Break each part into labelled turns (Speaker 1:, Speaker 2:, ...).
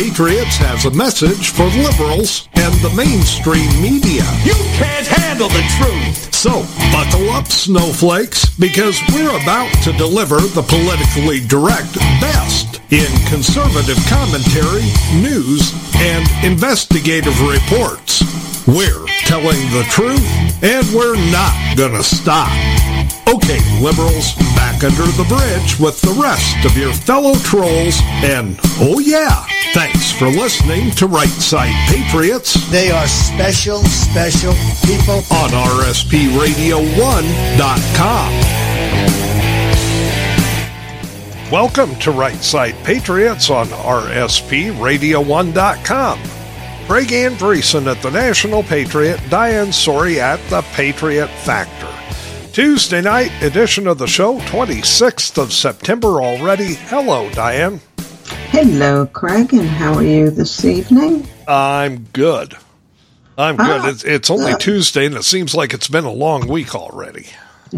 Speaker 1: Patriots has a message for liberals and the mainstream media.
Speaker 2: You can't handle the truth.
Speaker 1: So, buckle up, snowflakes, because we're about to deliver the politically direct best in conservative commentary, news, and investigative reports. We're telling the truth, and we're not gonna stop. Okay, liberals, back under the bridge with the rest of your fellow trolls, and oh yeah, thanks for listening to Right Side Patriots
Speaker 3: They are special, special people.
Speaker 1: on RSPRadio1.com. Welcome to Right Side Patriots on RSPRadio1.com. Craig Andresen at the National Patriot, Diane Sori at the Patriot Factor. Tuesday night edition of the show, 26th of September already. Hello, Diane.
Speaker 4: Hello, Craig, and how are you this evening?
Speaker 1: I'm good. I'm good.
Speaker 4: Ah,
Speaker 1: It's, it's only
Speaker 4: good.
Speaker 1: Tuesday, and it seems like it's been a long week already.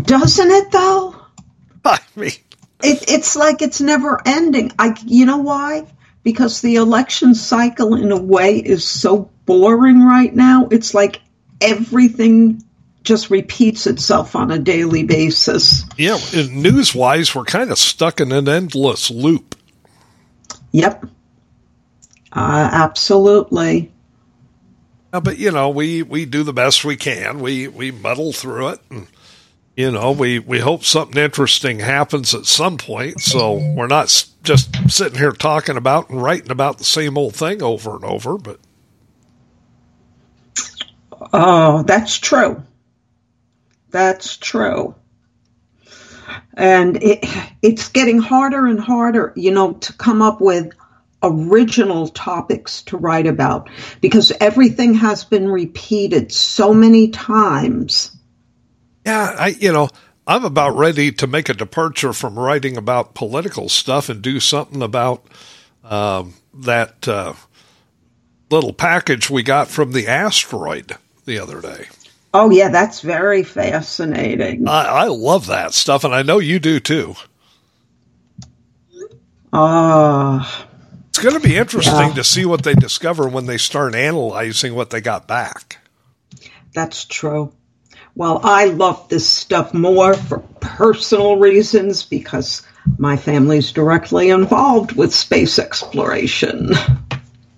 Speaker 4: Doesn't it though?
Speaker 1: I mean,
Speaker 4: It, it's like it's never ending. I, you know why? Because the election cycle, in a way, is so boring right now. It's like everything just repeats itself on a daily basis.
Speaker 1: yeah, news wise, we're kind of stuck in an endless loop.
Speaker 4: Yep. Uh, absolutely.
Speaker 1: Uh, but you know, we we do the best we can. We we muddle through it, and you know, we we hope something interesting happens at some point. So we're not s- just sitting here talking about and writing about the same old thing over and over. But
Speaker 4: Oh, that's true. That's true. And it, it's getting harder and harder, you know, to come up with original topics to write about because everything has been repeated so many times.
Speaker 1: yeah, I you know. I'm about ready to make a departure from writing about political stuff and do something about um, that uh, little package we got from the asteroid the other day.
Speaker 4: Oh, yeah, that's very fascinating.
Speaker 1: I, I love that stuff, and I know you do too.
Speaker 4: Ah,
Speaker 1: It's going to be interesting
Speaker 4: Yeah.
Speaker 1: to see what they discover when they start analyzing what they got back.
Speaker 4: that's true. Well, I love this stuff more for personal reasons because my family's directly involved with space exploration.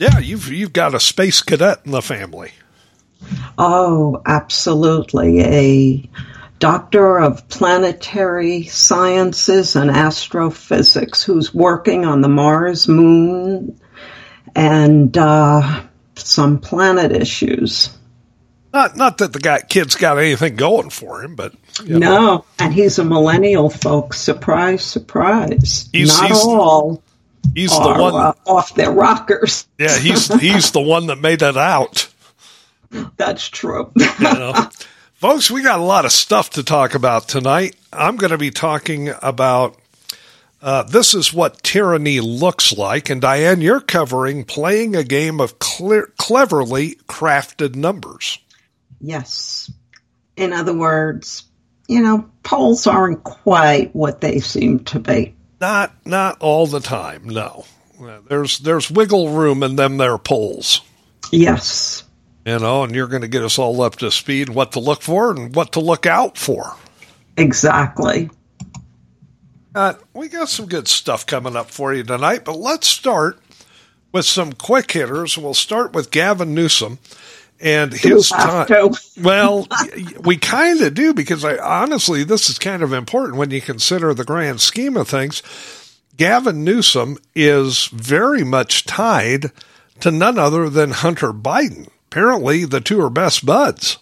Speaker 1: Yeah, you've you've got a space cadet in the family.
Speaker 4: Oh, absolutely. A doctor of planetary sciences and astrophysics who's working on the Mars, Moon, and uh, some planet issues.
Speaker 1: Not not that the guy kid's got anything going for him, but you know,
Speaker 4: No, and he's a millennial, folks. Surprise, surprise.
Speaker 1: He's-
Speaker 4: Not
Speaker 1: he's-
Speaker 4: all
Speaker 1: he's
Speaker 4: are
Speaker 1: the one.
Speaker 4: uh, off their rockers.
Speaker 1: yeah, he's he's the one that made it out.
Speaker 4: That's true.
Speaker 1: Folks, we got a lot of stuff to talk about tonight. I'm going to be talking about. Uh, this is what tyranny looks like, and Diane, you're covering playing a game of clear, cleverly crafted numbers.
Speaker 4: Yes. In other words, you know, polls aren't quite what they seem to be.
Speaker 1: Not not all the time, no. There's there's wiggle room in them there polls,
Speaker 4: Yes.
Speaker 1: You know, and you're going to get us all up to speed what to look for and what to look out for.
Speaker 4: Exactly.
Speaker 1: Uh, we got some good stuff coming up for you tonight, but let's start with some quick hitters. We'll start with Gavin Newsom and his time. Well, we kind of do because I honestly, this is kind of important when you consider the grand scheme of things. Gavin Newsom is very much tied to none other than Hunter Biden. Apparently, the two are best buds.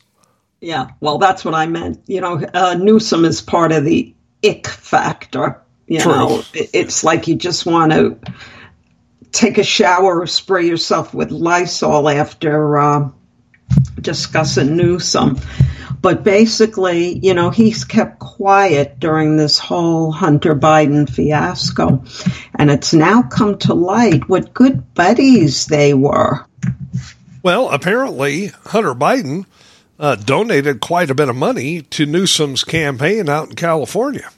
Speaker 4: Yeah. Well, that's what I meant. You know, uh, Newsom is part of the ick factor. You
Speaker 1: True.
Speaker 4: know, it's like you just want to take a shower or spray yourself with Lysol after uh, discussing Newsom. But basically, you know, he's kept quiet during this whole Hunter Biden fiasco. And it's now come to light what good buddies they were.
Speaker 1: Well, apparently, Hunter Biden uh, donated quite a bit of money to Newsom's campaign out in California,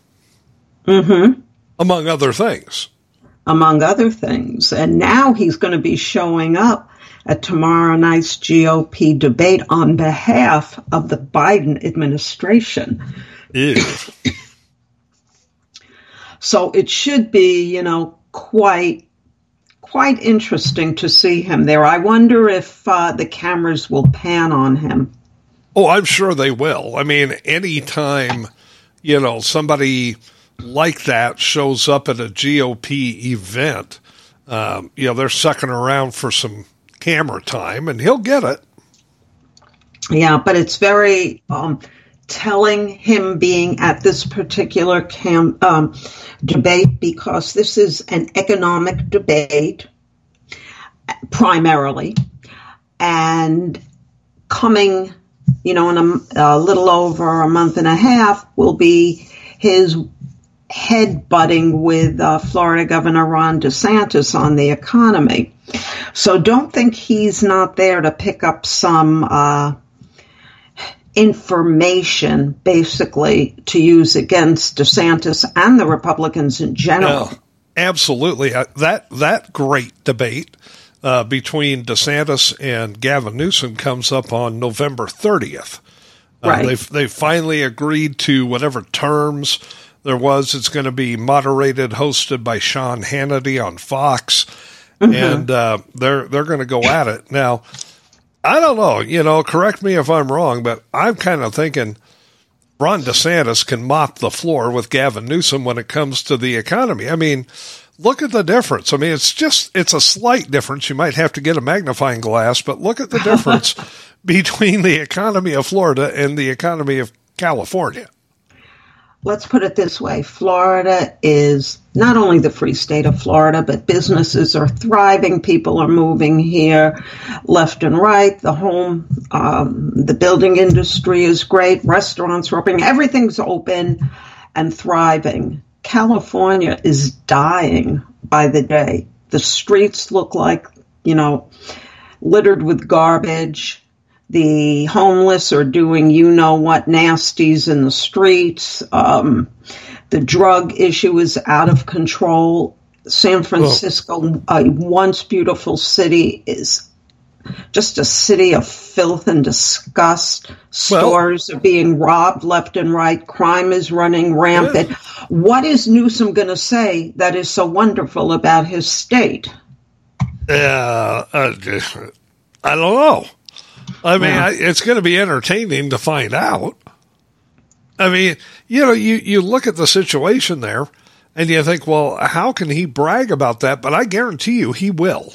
Speaker 4: Mm-hmm.
Speaker 1: among other things.
Speaker 4: among other things. And now he's going to be showing up at tomorrow night's GOP debate on behalf of the Biden administration. Ew. so it should be, you know, quite quite interesting to see him there. I wonder if uh, the cameras will pan on him.
Speaker 1: Oh, I'm sure they will. I mean, anytime, you know, somebody like that shows up at a GOP event, um, you know, they're sucking around for some camera time and he'll get it.
Speaker 4: Yeah, but it's very um, telling him being at this particular cam- um, debate because this is an economic debate primarily, and coming, you know, in a, a little over a month and a half will be his head butting with uh, Florida Governor Ron DeSantis on the economy. So don't think he's not there to pick up some uh, information, basically, to use against DeSantis and the Republicans in general.
Speaker 1: No, absolutely. Uh, that that great debate uh, between DeSantis and Gavin Newsom comes up on November 30th. Uh, right. They've, they finally agreed to whatever terms there was. It's going to be moderated, hosted by Sean Hannity on Fox. Mm-hmm. And uh, they're they're going to go at it now. I don't know. You know, correct me if I'm wrong, but I'm kind of thinking Ron DeSantis can mop the floor with Gavin Newsom when it comes to the economy. I mean, look at the difference. I mean, it's just, it's a slight difference. You might have to get a magnifying glass, but look at the difference between the economy of Florida and the economy of California
Speaker 4: let's put it this way Florida is not only the free state of Florida, but businesses are thriving. People are moving here left and right. The home, um, the building industry is great. Restaurants are open. Everything's open and thriving. California is dying by the day. The streets look like, you know, littered with garbage. The homeless are doing you know what nasties in the streets. Um, the drug issue is out of control. San Francisco, a once beautiful city, is just a city of filth and disgust. Stores well, are being robbed left and right. Crime is running rampant. Yeah. What is Newsom going to say that is so wonderful about his state?
Speaker 1: Uh, uh, I don't know. I mean, yeah. I, it's going to be entertaining to find out. I mean, you know, you, you look at the situation there and you think, well, how can he brag about that? But I guarantee you he will.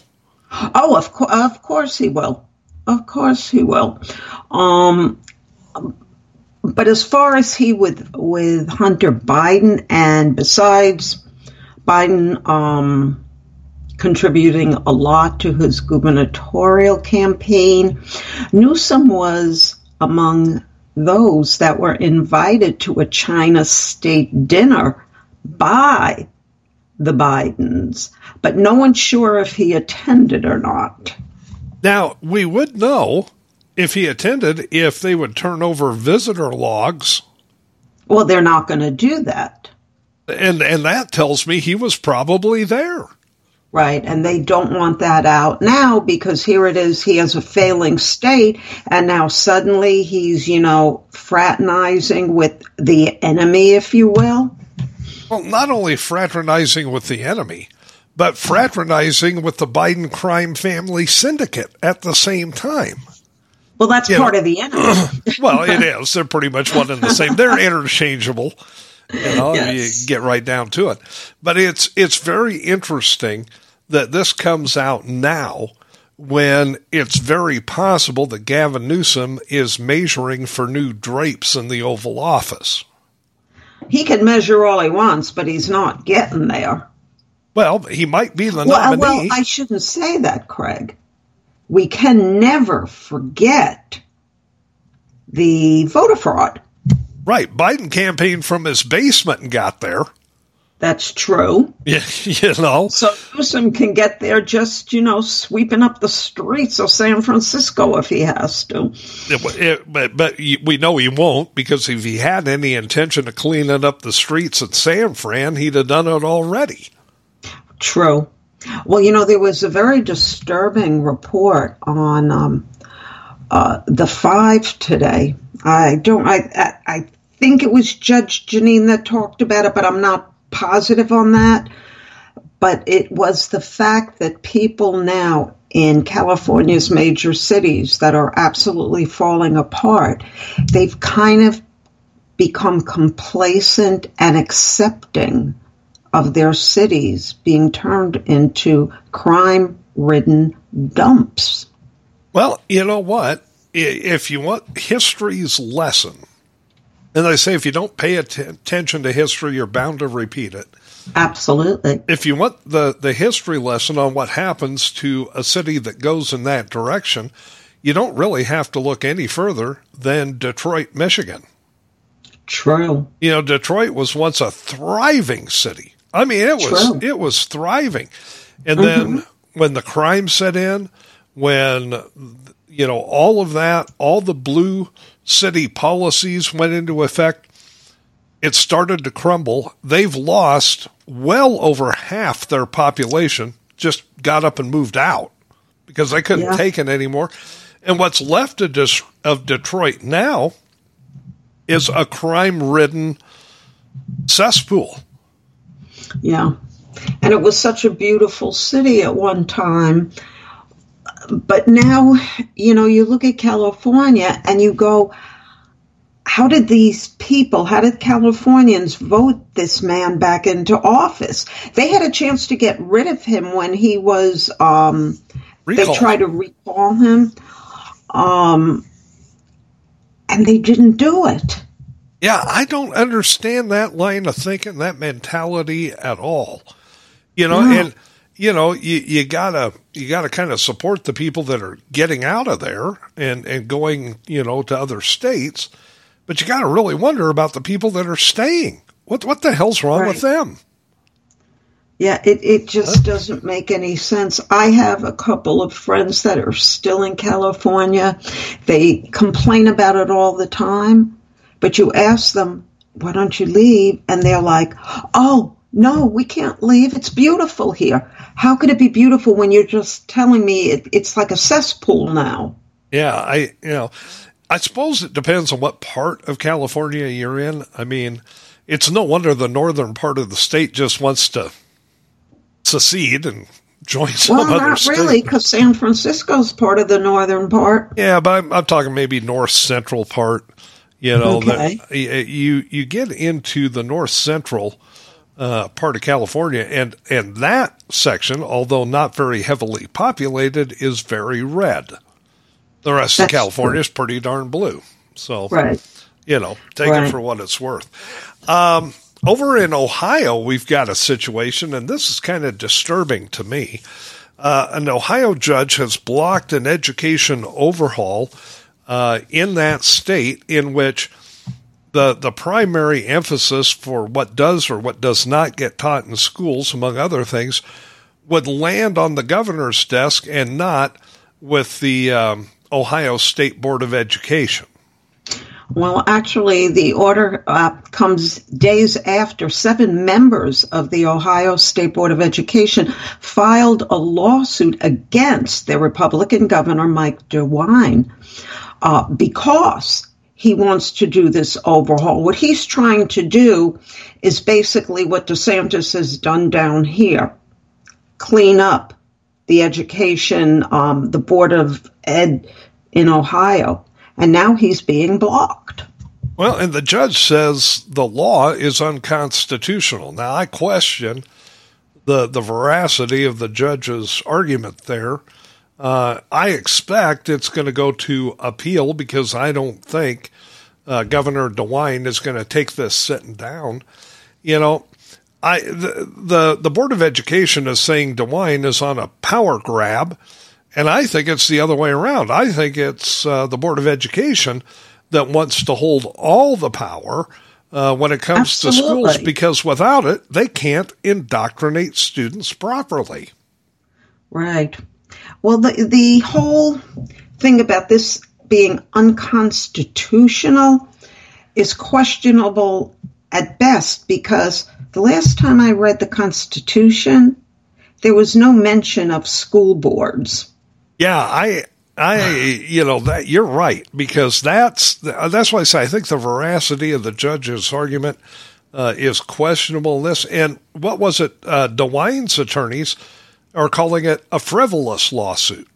Speaker 4: Oh, of, co- of course he will. Of course he will. Um, but as far as he with with Hunter Biden, and besides Biden um, contributing a lot to his gubernatorial campaign. Newsom was among those that were invited to a China state dinner by the Bidens, but no one's sure if he attended or not.
Speaker 1: Now, we would know if he attended if they would turn over visitor logs.
Speaker 4: Well, they're not going to do that.
Speaker 1: And and that tells me he was probably there.
Speaker 4: Right. And they don't want that out now because here it is. He has a failing state. And now suddenly he's, you know, fraternizing with the enemy, if you will.
Speaker 1: Well, not only fraternizing with the enemy, but fraternizing with the Biden crime family syndicate at the same time.
Speaker 4: Well, that's you part know, of the enemy.
Speaker 1: well, it is. They're pretty much one and the same. They're interchangeable. You know, yes. you get right down to it. But it's it's very interesting that this comes out now when it's very possible that Gavin Newsom is measuring for new drapes in the Oval Office.
Speaker 4: He can measure all he wants, but he's not getting there.
Speaker 1: Well, he might be the
Speaker 4: well, uh,
Speaker 1: nominee.
Speaker 4: Well, I shouldn't say that, Craig. We can never forget the voter fraud.
Speaker 1: Right. Biden campaigned from his basement and got there.
Speaker 4: That's true.
Speaker 1: Yeah, you know.
Speaker 4: So Newsom can get there just, you know, sweeping up the streets of San Francisco if he has to.
Speaker 1: It, but, but we know he won't because if he had any intention of cleaning up the streets at San Fran, he'd have done it already.
Speaker 4: True. Well, you know, there was a very disturbing report on um, uh, the five today. I don't. I, I I think it was Judge Jeanine that talked about it, but I'm not positive on that. But it was the fact that people now in California's major cities that are absolutely falling apart, they've kind of become complacent and accepting of their cities being turned into crime ridden dumps.
Speaker 1: Well, you know what? If you want history's lesson, and I say if you don't pay attention to history, you're bound to repeat it.
Speaker 4: Absolutely.
Speaker 1: If you want the, the history lesson on what happens to a city that goes in that direction, you don't really have to look any further than Detroit, Michigan.
Speaker 4: True.
Speaker 1: You know, Detroit was once a thriving city. I mean, it was True. it was thriving. And mm-hmm. then when the crime set in, when you know all of that, all the blue city policies went into effect, it started to crumble. They've lost well over half their population, just got up and moved out because they couldn't yeah. take it anymore. And what's left of, Des- of Detroit now is a crime ridden cesspool.
Speaker 4: Yeah. And it was such a beautiful city at one time. But now, you know, you look at California and you go, how did these people, how did Californians vote this man back into office? They had a chance to get rid of him when he was, um, they tried to recall him. Um, and they didn't do it.
Speaker 1: Yeah, I don't understand that line of thinking, that mentality at all. You know, no. and you know, you, you gotta you gotta kind of support the people that are getting out of there and and going, you know, to other states. But you got to really wonder about the people that are staying. What what the hell's wrong right. with them?
Speaker 4: Yeah, it, it just doesn't make any sense. I have a couple of friends that are still in California. They complain about it all the time, but you ask them, why don't you leave? And they're like, oh, no, we can't leave. It's beautiful here. How could it be beautiful when you're just telling me it, it's like a cesspool now?
Speaker 1: Yeah, I, you know, I suppose it depends on what part of California you're in. I mean, it's no wonder the northern part of the state just wants to secede and join some
Speaker 4: well,
Speaker 1: other
Speaker 4: not really, because San Francisco's part of the northern part.
Speaker 1: Yeah, but I'm, I'm talking maybe north central part. You know, okay. that you you get into the north central uh, part of California, and and that section, although not very heavily populated, is very red. The rest That's of California true. is pretty darn blue. So,
Speaker 4: right.
Speaker 1: you know, take right. it for what it's worth. Um, over in Ohio, we've got a situation, and this is kind of disturbing to me. Uh, an Ohio judge has blocked an education overhaul uh, in that state in which the the primary emphasis for what does or what does not get taught in schools, among other things, would land on the governor's desk and not with the um, Ohio State Board of Education?
Speaker 4: Well, actually, the order uh, comes days after seven members of the Ohio State Board of Education filed a lawsuit against their Republican governor, Mike DeWine, uh, because he wants to do this overhaul. What he's trying to do is basically what DeSantis has done down here clean up the education, um, the Board of Ed in Ohio, and now he's being blocked.
Speaker 1: Well, and the judge says the law is unconstitutional. Now, I question the the veracity of the judge's argument there. Uh, I expect it's going to go to appeal because I don't think uh, Governor DeWine is going to take this sitting down. You know, I the, the the Board of Education is saying DeWine is on a power grab, and I think it's the other way around. I think it's uh, the Board of Education that wants to hold all the power uh, when it comes Absolutely. to schools because without it, they can't indoctrinate students properly.
Speaker 4: Right. Well, the the whole thing about this being unconstitutional is questionable at best because the last time I read the Constitution, there was no mention of school boards.
Speaker 1: Yeah, I I, you know, that you're right because that's that's why I say I think the veracity of the judge's argument uh, is questionable. In this and what was it? Uh, DeWine's attorneys are calling it a frivolous lawsuit.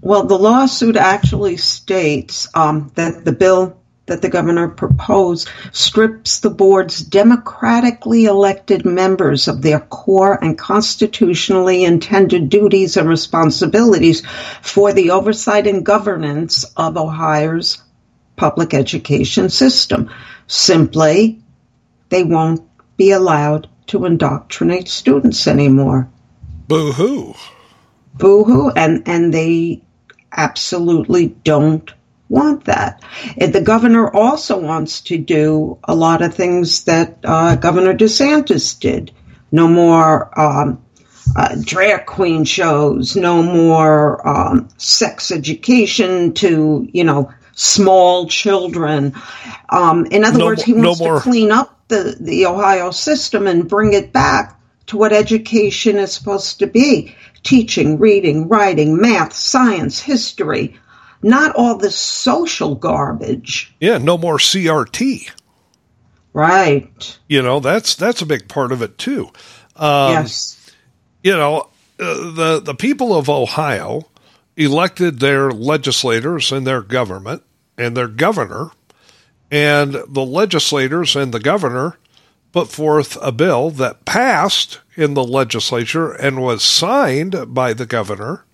Speaker 4: Well, the lawsuit actually states um, that the bill that the governor proposed strips the board's democratically elected members of their core and constitutionally intended duties and responsibilities for the oversight and governance of Ohio's public education system. Simply, they won't be allowed to indoctrinate students anymore.
Speaker 1: Boo hoo.
Speaker 4: Boo hoo. And, and they absolutely don't want that. The governor also wants to do a lot of things that uh, Governor DeSantis did. No more um, uh, drag queen shows, no more um, sex education to, you know, small children. Um, in other
Speaker 1: no,
Speaker 4: words, he wants
Speaker 1: no
Speaker 4: to clean up the, the Ohio system and bring it back to what education is supposed to be teaching, reading, writing, math, science, history, not all this social garbage.
Speaker 1: Yeah, no more CRT.
Speaker 4: Right.
Speaker 1: You know, that's that's a big part of it too. Um,
Speaker 4: yes.
Speaker 1: You know, uh, the the people of Ohio elected their legislators and their government and their governor, and the legislators and the governor put forth a bill that passed in the legislature and was signed by the governor.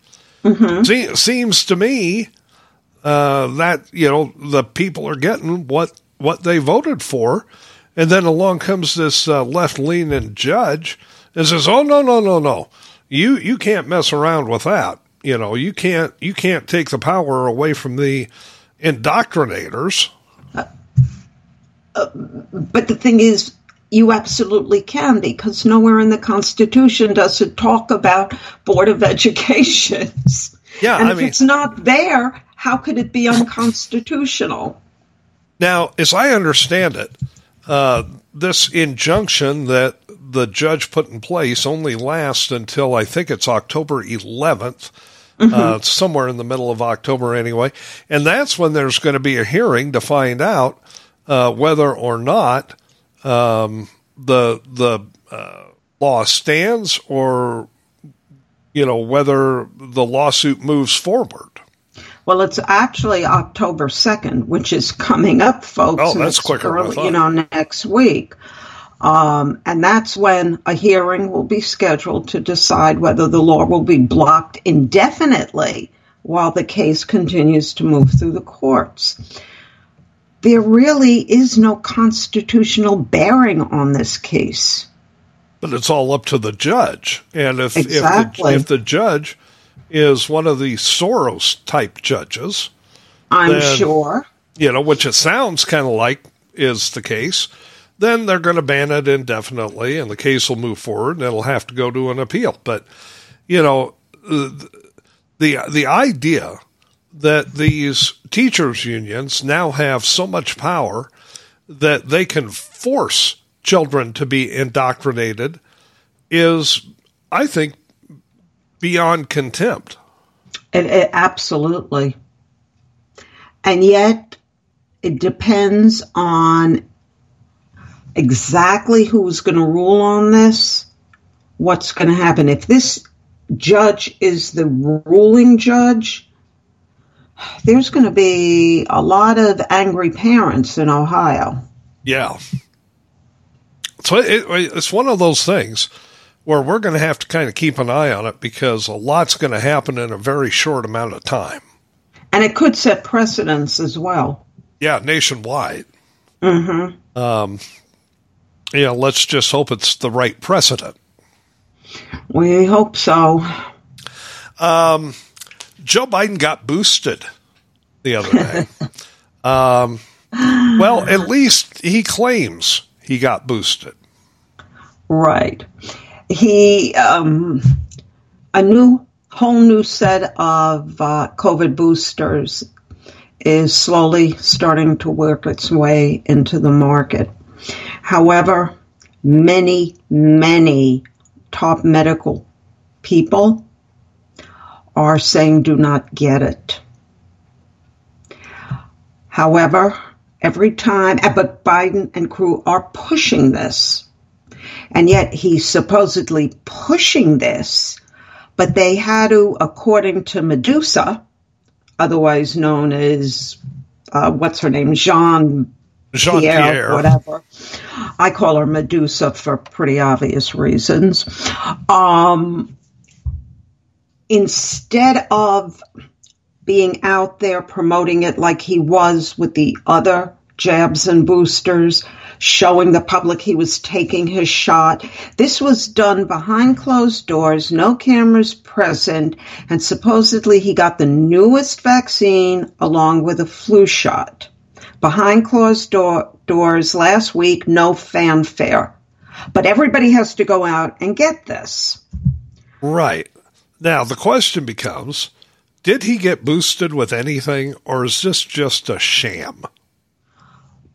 Speaker 1: Mm-hmm. Se- seems to me uh, that you know the people are getting what what they voted for, and then along comes this uh, left leaning judge and says, "Oh no no no no, you you can't mess around with that. You know you can't you can't take the power away from the indoctrinators."
Speaker 4: Uh, but the thing is, you absolutely can because nowhere in the Constitution does it talk about Board of Educations.
Speaker 1: Yeah,
Speaker 4: and
Speaker 1: I
Speaker 4: if
Speaker 1: mean,
Speaker 4: it's not there, how could it be unconstitutional?
Speaker 1: Now, as I understand it, uh, this injunction that the judge put in place only lasts until I think it's October 11th, mm-hmm. uh, somewhere in the middle of October anyway. And that's when there's going to be a hearing to find out uh, whether or not um, the the uh, law stands or you know whether the lawsuit moves forward.
Speaker 4: Well, it's actually October 2nd, which is coming up, folks.
Speaker 1: Oh, that's quicker.
Speaker 4: Early, you know, next week. Um, and that's when a hearing will be scheduled to decide whether the law will be blocked indefinitely while the case continues to move through the courts. There really is no constitutional bearing on this case.
Speaker 1: But it's all up to the judge. And if,
Speaker 4: exactly.
Speaker 1: if, the, if the judge is one of the Soros type judges.
Speaker 4: I'm then, sure.
Speaker 1: You know, which it sounds kind of like is the case. Then they're going to ban it indefinitely, and the case will move forward, and it'll have to go to an appeal. But you know, the the idea that these teachers unions now have so much power that they can force children to be indoctrinated is, I think, beyond contempt.
Speaker 4: It, it, absolutely. And yet, it depends on exactly who's going to rule on this, what's going to happen. If this judge is the ruling judge, there's going to be a lot of angry parents in Ohio.
Speaker 1: Yeah. So it, it's one of those things where we're going to have to kind of keep an eye on it because a lot's going to happen in a very short amount of time.
Speaker 4: And it could set precedents as well.
Speaker 1: Yeah, nationwide.
Speaker 4: Mm-hmm.
Speaker 1: Um, yeah, let's just hope it's the right precedent.
Speaker 4: We hope so.
Speaker 1: Um, Joe Biden got boosted the other day. um, well, at least he claims he got boosted.
Speaker 4: Right he um, a new whole new set of uh, COVID boosters is slowly starting to work its way into the market. However, many, many top medical people are saying do not get it. However, every time, but Biden and crew are pushing this. And yet he's supposedly pushing this, but they had to, according to Medusa, otherwise known as, uh, what's her name? Jean
Speaker 1: Jean
Speaker 4: Pierre,
Speaker 1: Pierre.
Speaker 4: whatever. I call her Medusa for pretty obvious reasons. Um, instead of being out there promoting it like he was with the other jabs and boosters, showing the public he was taking his shot. This was done behind closed doors, no cameras present, and supposedly he got the newest vaccine along with a flu shot. Behind closed door, doors last week, no fanfare. But everybody has to go out and get this.
Speaker 1: Right. Now, the question becomes did he get boosted with anything, or is this just a sham?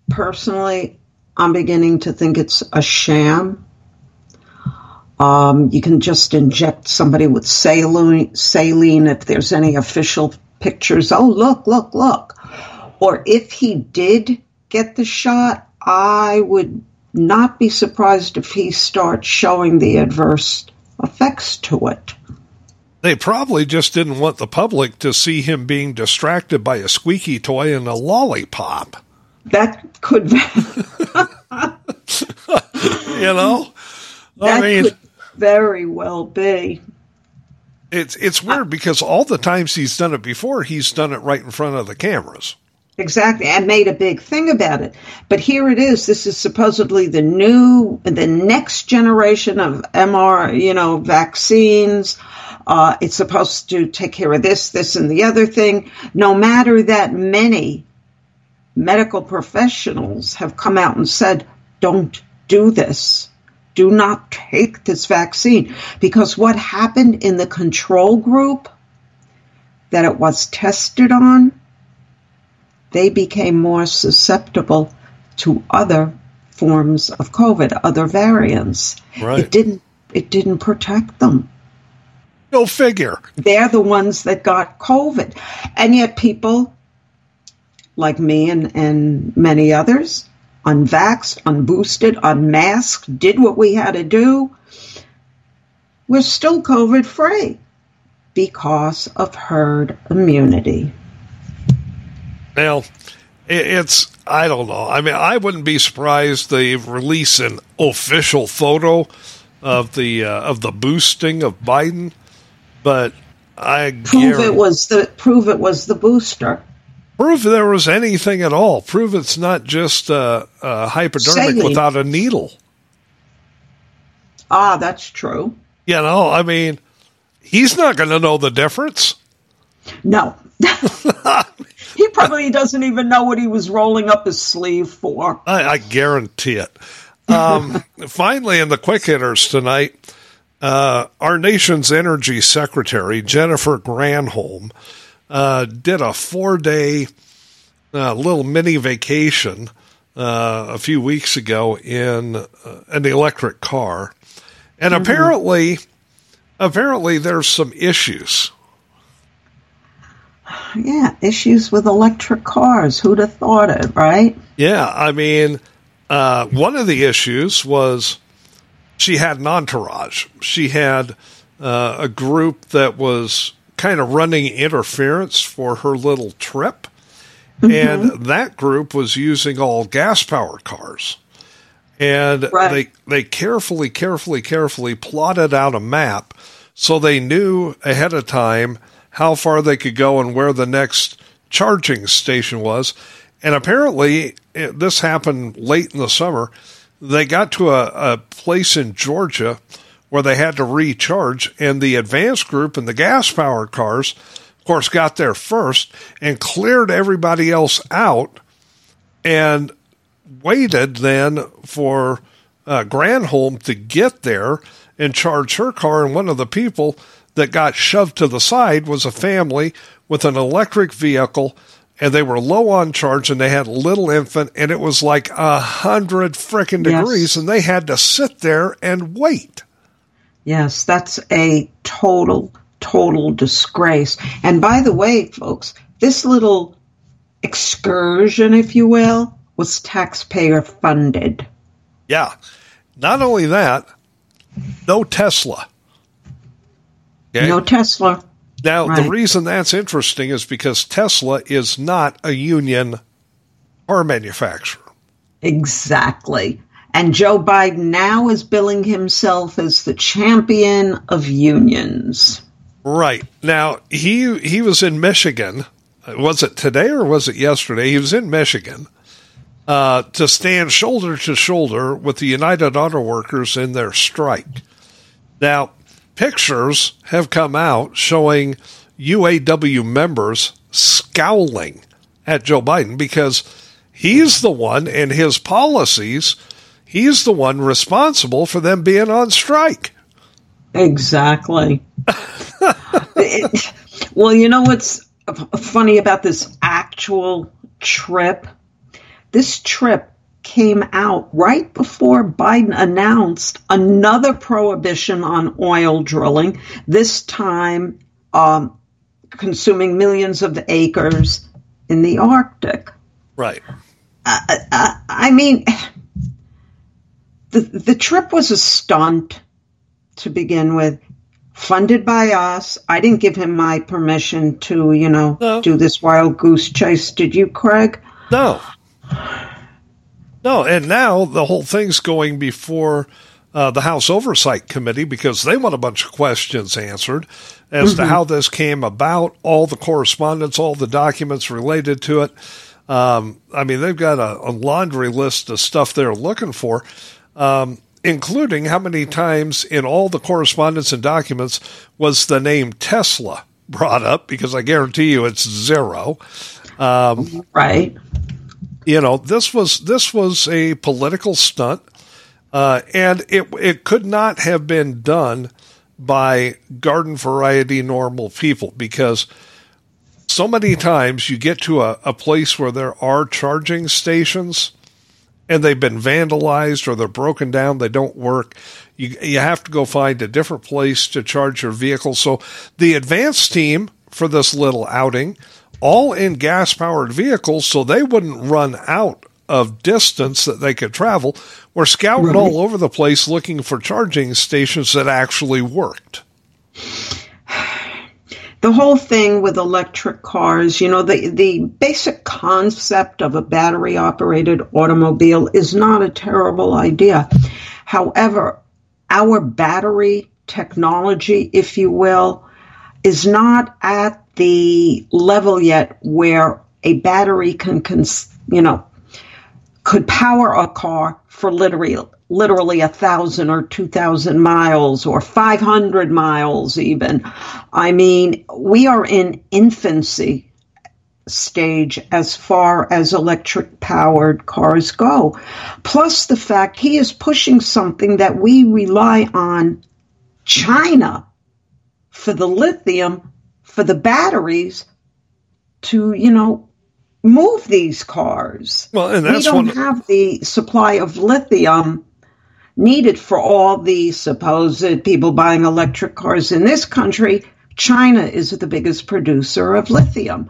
Speaker 4: Personally, I'm beginning to think it's a sham. Um, you can just inject somebody with saline, saline if there's any official pictures. Oh, look, look, look. Or if he did get the shot, I would not be surprised if he starts showing the adverse effects to it.
Speaker 1: They probably just didn't want the public to see him being distracted by a squeaky toy and a lollipop.
Speaker 4: That could
Speaker 1: You know?
Speaker 4: that
Speaker 1: I mean,
Speaker 4: could very well be.
Speaker 1: it's it's weird because all the times he's done it before, he's done it right in front of the cameras.
Speaker 4: Exactly, and made a big thing about it. But here it is. This is supposedly the new, the next generation of MR, you know, vaccines. Uh, it's supposed to take care of this, this, and the other thing. No matter that many medical professionals have come out and said, don't do this. Do not take this vaccine. Because what happened in the control group that it was tested on, they became more susceptible to other forms of COVID, other variants.
Speaker 1: Right.
Speaker 4: It didn't it didn't protect them.
Speaker 1: Go figure.
Speaker 4: They're the ones that got COVID. And yet people like me and, and many others, unvaxxed, unboosted, unmasked, did what we had to do. We're still COVID free because of herd immunity.
Speaker 1: Now, it's I don't know. I mean, I wouldn't be surprised they release an official photo of the uh, of the boosting of Biden, but I
Speaker 4: Prove it was the prove it was the booster.
Speaker 1: prove there was anything at all. Prove it's not just a, uh, hypodermic
Speaker 4: Saline.
Speaker 1: without a needle.
Speaker 4: Ah, that's true.
Speaker 1: You know, I mean, he's not going to know the difference.
Speaker 4: No. he probably doesn't even know what he was rolling up his sleeve for.
Speaker 1: I, I guarantee it. Um, finally, in the quick hitters tonight, uh, our nation's energy secretary, Jennifer Granholm, uh, did a four day uh, little mini vacation uh, a few weeks ago in uh, an electric car. And apparently, apparently, there's some issues.
Speaker 4: Yeah, issues with electric cars. Who'd have thought it, right?
Speaker 1: Yeah, I mean, uh, one of the issues was she had an entourage. She had uh, a group that was kind of running interference for her little trip, and that group was using all gas powered cars. And
Speaker 4: Right.
Speaker 1: they they carefully, carefully, carefully plotted out a map so they knew ahead of time how far they could go and where the next charging station was. And apparently, it, this happened late in the summer. They got to a, a place in Georgia where they had to recharge, and the advanced group and the gas powered cars, of course, got there first and cleared everybody else out and waited then for uh, Granholm to get there and charge her car. And one of the people that got shoved to the side was a family with an electric vehicle, and they were low on charge, and they had a little infant, and it was like a hundred frickin'
Speaker 4: Yes.
Speaker 1: degrees, and they had to sit there and wait.
Speaker 4: Yes, that's a total, total disgrace. And by the way, folks, this little excursion, if you will, was taxpayer funded.
Speaker 1: Yeah. Not only that, no Tesla.
Speaker 4: Okay? No Tesla.
Speaker 1: Now, right. the reason that's interesting is because Tesla is not a union car manufacturer.
Speaker 4: Exactly. And Joe Biden now is billing himself as the champion of unions.
Speaker 1: Right. Now, he he was in Michigan. Was it today or was it yesterday? He was in Michigan uh, to stand shoulder to shoulder with the United Auto Workers in their strike. Now, pictures have come out showing UAW members scowling at Joe Biden because he's the one and his policies, he's the one responsible for them being on strike.
Speaker 4: Exactly. it, well, you know what's funny about this actual trip? This trip came out right before Biden announced another prohibition on oil drilling, this time um, consuming millions of acres in the Arctic.
Speaker 1: Right.
Speaker 4: Uh, uh, I mean, the, the trip was a stunt to begin with, funded by us. I didn't give him my permission to, you know, no. do this wild goose chase. Did you, Craig?
Speaker 1: No. No, and now the whole thing's going before uh, the House Oversight Committee because they want a bunch of questions answered as mm-hmm. to how this came about, all the correspondence, all the documents related to it. Um, I mean, they've got a, a, laundry list of stuff they're looking for, um, including how many times in all the correspondence and documents was the name Tesla brought up, because I guarantee you it's zero.
Speaker 4: Um, right
Speaker 1: you know, this was this was a political stunt, uh, and it it could not have been done by garden variety normal people because so many times you get to a, a place where there are charging stations and they've been vandalized or they're broken down, they don't work. You you have to go find a different place to charge your vehicle. So the advance team for this little outing all in gas powered vehicles so they wouldn't run out of distance that they could travel were scouting right. all over the place looking for charging stations that actually worked.
Speaker 4: The whole thing with electric cars, you know, the, the basic concept of a battery operated automobile is not a terrible idea. However, our battery technology, if you will, is not at the level yet where a battery can, you know, could power a car for literally literally a thousand or two thousand miles or five hundred miles even. I mean, we are in infancy stage as far as electric powered cars go. Plus the fact he is pushing something that we rely on China for the lithium for the batteries to, you know, move these cars.
Speaker 1: Well, and that's
Speaker 4: we don't
Speaker 1: one...
Speaker 4: have the supply of lithium needed for all the supposed people buying electric cars in this country. China is the biggest producer of lithium.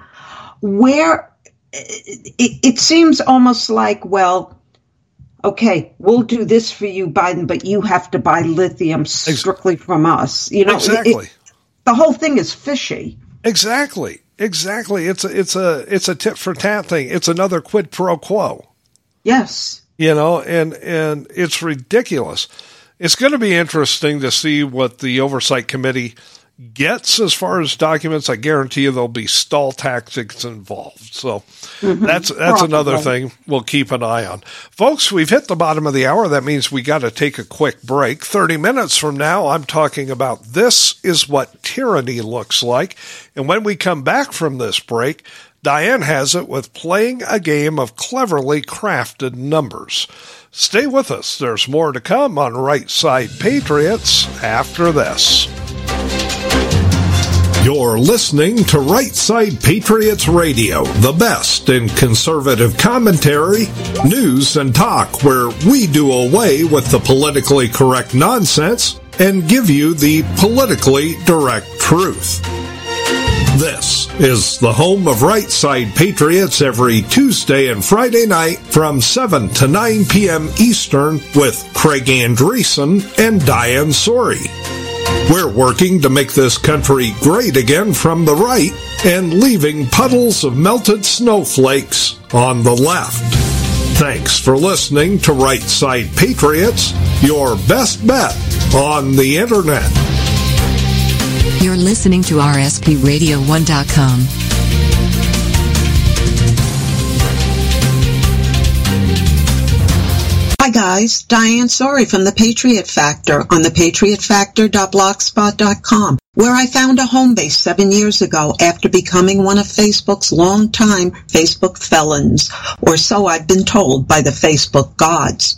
Speaker 4: Where it, it seems almost like, well, okay, we'll do this for you, Biden, but you have to buy lithium strictly from us. You know,
Speaker 1: exactly. It,
Speaker 4: the whole thing is fishy.
Speaker 1: Exactly. Exactly. It's a, it's a it's a tit for tat thing. It's another quid pro quo.
Speaker 4: Yes.
Speaker 1: You know, and and it's ridiculous. It's going to be interesting to see what the oversight committee gets as far as documents, I guarantee you there'll be stall tactics involved. So mm-hmm. that's that's another thing we'll keep an eye on. Folks, we've hit the bottom of the hour. That means we got to take a quick break. 30 minutes from now, I'm talking about this is what tyranny looks like. And when we come back from this break, Diane has it with playing a game of cleverly crafted numbers. Stay with us. There's more to come on Right Side Patriots after this.
Speaker 5: You're listening to Right Side Patriots Radio, the best in conservative commentary, news, and talk, where we do away with the politically correct nonsense
Speaker 1: and give you the politically direct truth. This is the home of Right Side Patriots every Tuesday and Friday night from 7 to 9 p.m. Eastern with Craig Andresen and Diane Sori. We're working to make this country great again from the right and leaving puddles of melted snowflakes on the left. Thanks for listening to Right Side Patriots, your best bet on the Internet.
Speaker 6: You're listening to RSPRadio1.com.
Speaker 4: Hi guys, Diane Sori from The Patriot Factor on thepatriotfactor.blogspot.com, where I found a home base seven years ago after becoming one of Facebook's longtime Facebook felons, or so I've been told by the Facebook gods.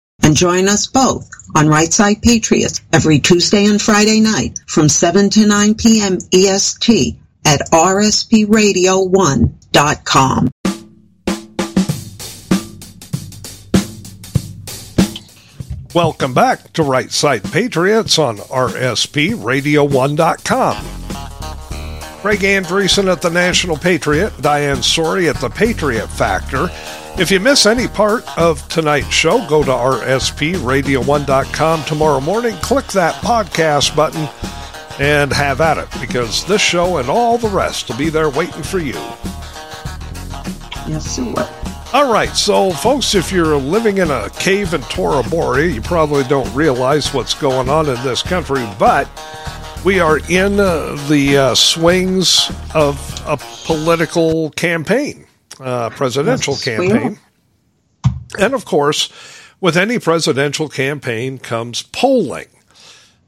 Speaker 4: and join us both on Right Side Patriots every Tuesday and Friday night from 7 to 9 p.m. EST at rspradio1.com.
Speaker 1: Welcome back to Right Side Patriots on rspradio1.com. Craig Andresen at the National Patriot, Diane Sori at the Patriot Factor. If you miss any part of tonight's show, go to rspradio1.com tomorrow morning, click that podcast button, and have at it because this show and all the rest will be there waiting for you.
Speaker 4: Yes, sir.
Speaker 1: All right, so folks, if you're living in a cave in Tora Bora, you probably don't realize what's going on in this country, but we are in uh, the uh, swings of a political campaign, uh, presidential campaign. And of course, with any presidential campaign comes polling.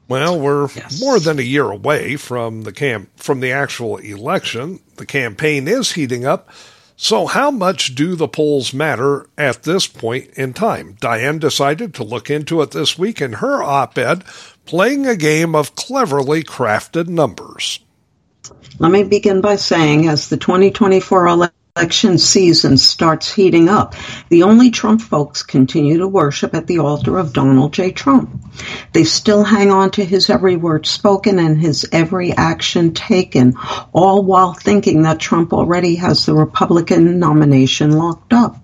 Speaker 1: Well, we're
Speaker 4: Yes.
Speaker 1: more than a year away from the camp from the actual election. The campaign is heating up. So how much do the polls matter at this point in time? Diane decided to look into it this week in her op-ed, playing a game of cleverly crafted numbers.
Speaker 4: Let me begin by saying, as the 2024 election season starts heating up, the only Trump folks continue to worship at the altar of Donald J. Trump. They still hang on to his every word spoken and his every action taken, all while thinking that Trump already has the Republican nomination locked up.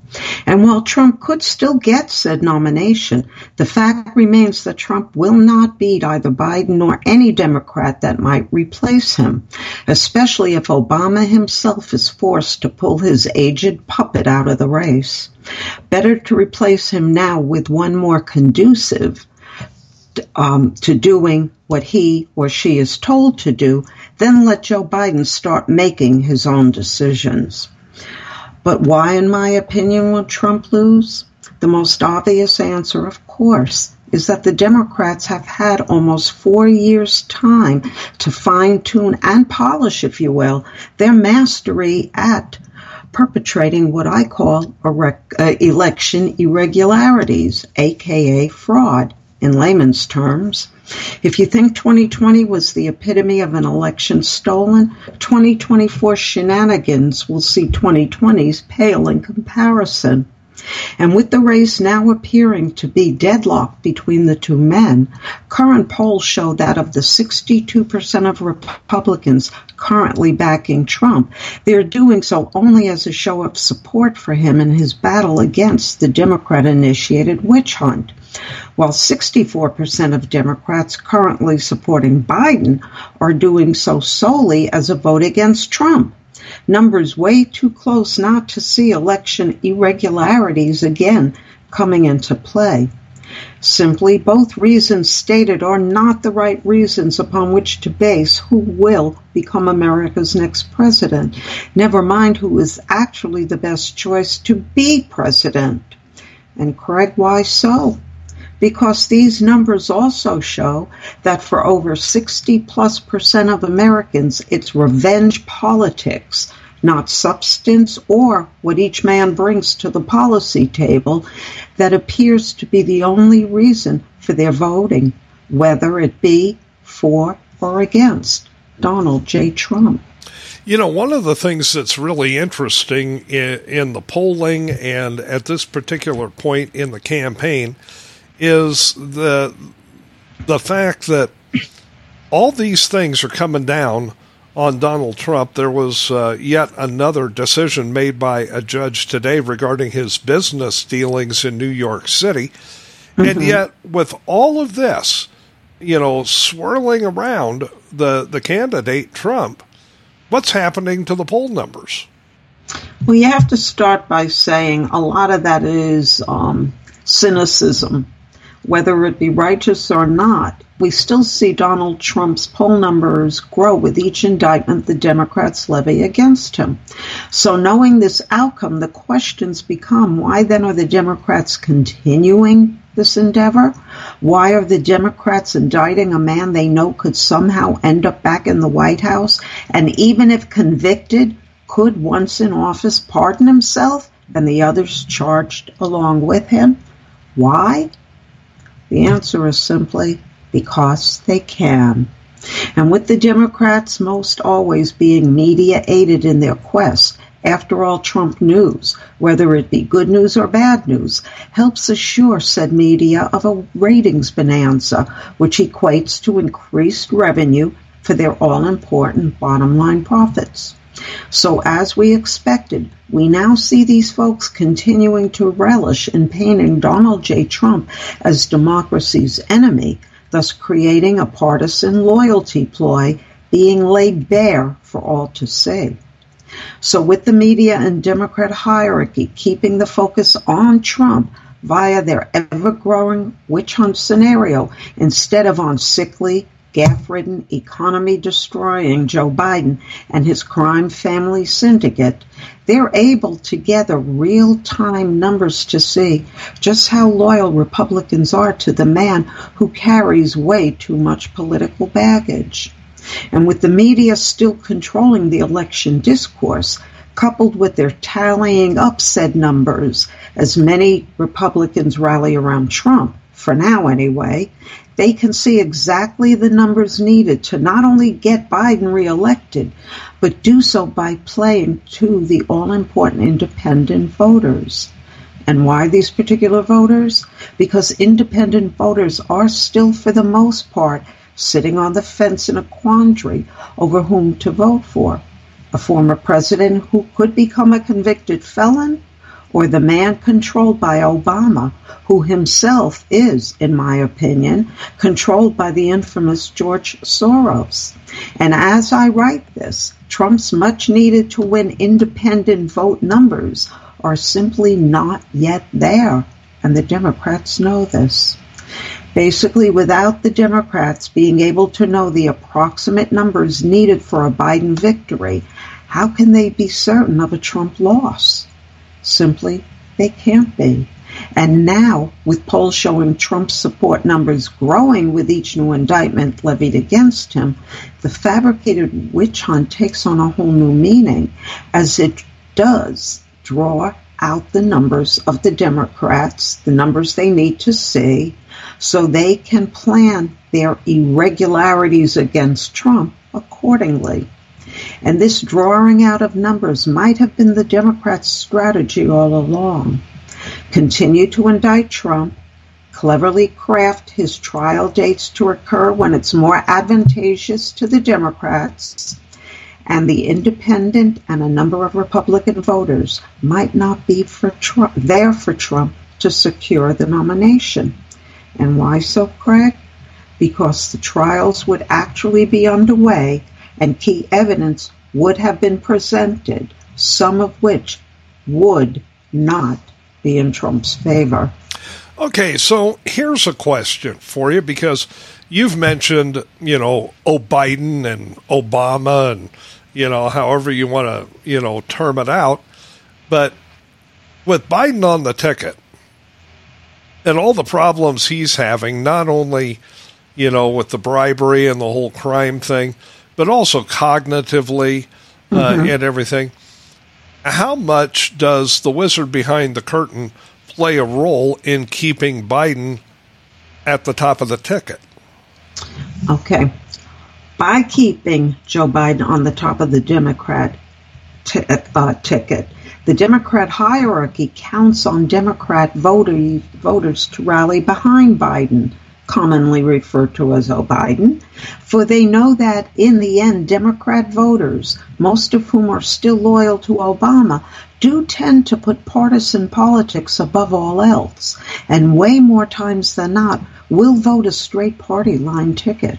Speaker 4: And while Trump could still get said nomination, the fact remains that Trump will not beat either Biden nor any Democrat that might replace him, especially if Obama himself is forced to pull his aged puppet out of the race. Better to replace him now with one more conducive um, to doing what he or she is told to do, then let Joe Biden start making his own decisions. But why, in my opinion, will Trump lose? The most obvious answer, of course, is that the Democrats have had almost four years' time to fine tune and polish, if you will, their mastery at perpetrating what I call uh, election irregularities, aka fraud, in layman's terms. If you think 2020 was the epitome of an election stolen, 2024 shenanigans will see 2020's pale in comparison. And with the race now appearing to be deadlocked between the two men, current polls show that of the 62% of Republicans currently backing Trump, they are doing so only as a show of support for him in his battle against the Democrat initiated witch hunt. While 64% of Democrats currently supporting Biden are doing so solely as a vote against Trump numbers way too close not to see election irregularities again coming into play. Simply, both reasons stated are not the right reasons upon which to base who will become America's next president, never mind who is actually the best choice to be president. And Craig, why so? because these numbers also show that for over 60 plus percent of Americans, it's revenge politics, not substance or what each man brings to the policy table, that appears to be the only reason for their voting, whether it be for or against Donald J. Trump.
Speaker 1: You know, one of the things that's really interesting in, in, the polling and at this particular point in the campaign is the the fact that all these things are coming down on Donald Trump. There was uh, yet another decision made by a judge today regarding his business dealings in New York City. Mm-hmm. And yet, with all of this, you know, swirling around the, the candidate Trump, what's happening to the poll numbers?
Speaker 4: Well, you have to start by saying a lot of that is um, cynicism whether it be righteous or not, we still see Donald Trump's poll numbers grow with each indictment the Democrats levy against him. So, knowing this outcome, the questions become why then are the Democrats continuing this endeavor? Why are the Democrats indicting a man they know could somehow end up back in the White House and even if convicted, could once in office pardon himself and the others charged along with him? Why? The answer is simply because they can. And with the Democrats most always being media aided in their quest, after all, Trump news, whether it be good news or bad news, helps assure said media of a ratings bonanza, which equates to increased revenue for their all important bottom line profits. So, as we expected, we now see these folks continuing to relish in painting Donald J. Trump as democracy's enemy, thus creating a partisan loyalty ploy being laid bare for all to see. So, with the media and Democrat hierarchy keeping the focus on Trump via their ever growing witch hunt scenario instead of on sickly, gaffe ridden, economy destroying Joe Biden and his crime family syndicate, they're able to gather real time numbers to see just how loyal Republicans are to the man who carries way too much political baggage. And with the media still controlling the election discourse, coupled with their tallying up said numbers as many Republicans rally around Trump, for now anyway, they can see exactly the numbers needed to not only get Biden reelected, but do so by playing to the all important independent voters. And why these particular voters? Because independent voters are still, for the most part, sitting on the fence in a quandary over whom to vote for. A former president who could become a convicted felon or the man controlled by Obama, who himself is, in my opinion, controlled by the infamous George Soros. And as I write this, Trump's much needed to win independent vote numbers are simply not yet there, and the Democrats know this. Basically, without the Democrats being able to know the approximate numbers needed for a Biden victory, how can they be certain of a Trump loss? Simply, they can't be. And now, with polls showing Trump's support numbers growing with each new indictment levied against him, the fabricated witch hunt takes on a whole new meaning as it does draw out the numbers of the Democrats, the numbers they need to see, so they can plan their irregularities against Trump accordingly. And this drawing out of numbers might have been the Democrats' strategy all along. Continue to indict Trump, cleverly craft his trial dates to occur when it's more advantageous to the Democrats, and the independent and a number of Republican voters might not be for Trump, there for Trump to secure the nomination. And why so, Craig? Because the trials would actually be underway and key evidence would have been presented, some of which would not be in Trump's favor.
Speaker 1: Okay, so here's a question for you because you've mentioned, you know, O'Biden and Obama and, you know, however you want to, you know, term it out. But with Biden on the ticket, and all the problems he's having, not only, you know, with the bribery and the whole crime thing, but also cognitively uh, mm-hmm. and everything. How much does the wizard behind the curtain play a role in keeping Biden at the top of the ticket?
Speaker 4: Okay. By keeping Joe Biden on the top of the Democrat t- uh, ticket, the Democrat hierarchy counts on Democrat voter, voters to rally behind Biden, commonly referred to as O'Biden, for they know that in the end, Democrat voters, most of whom are still loyal to Obama, do tend to put partisan politics above all else, and way more times than not will vote a straight party line ticket.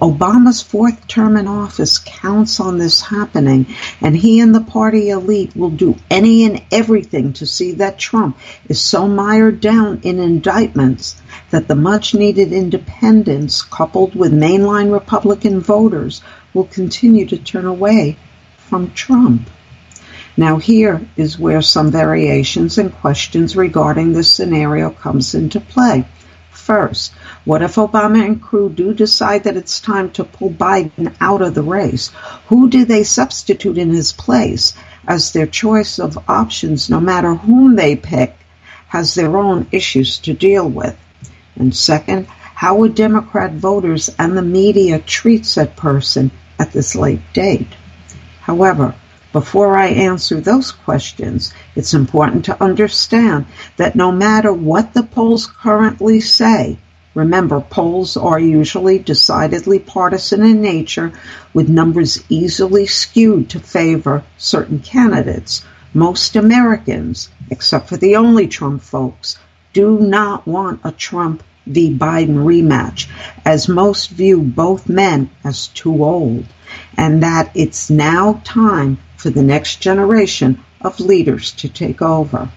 Speaker 4: Obama's fourth term in office counts on this happening, and he and the party elite will do any and everything to see that Trump is so mired down in indictments that the much needed independence, coupled with mainline Republican voters, will continue to turn away from Trump. Now here is where some variations and questions regarding this scenario comes into play. First, what if Obama and crew do decide that it's time to pull Biden out of the race? Who do they substitute in his place as their choice of options, no matter whom they pick, has their own issues to deal with? And second, how would Democrat voters and the media treat said person at this late date? However, before I answer those questions, it's important to understand that no matter what the polls currently say, Remember, polls are usually decidedly partisan in nature, with numbers easily skewed to favor certain candidates. Most Americans, except for the only Trump folks, do not want a Trump v. Biden rematch, as most view both men as too old, and that it's now time for the next generation of leaders to take over.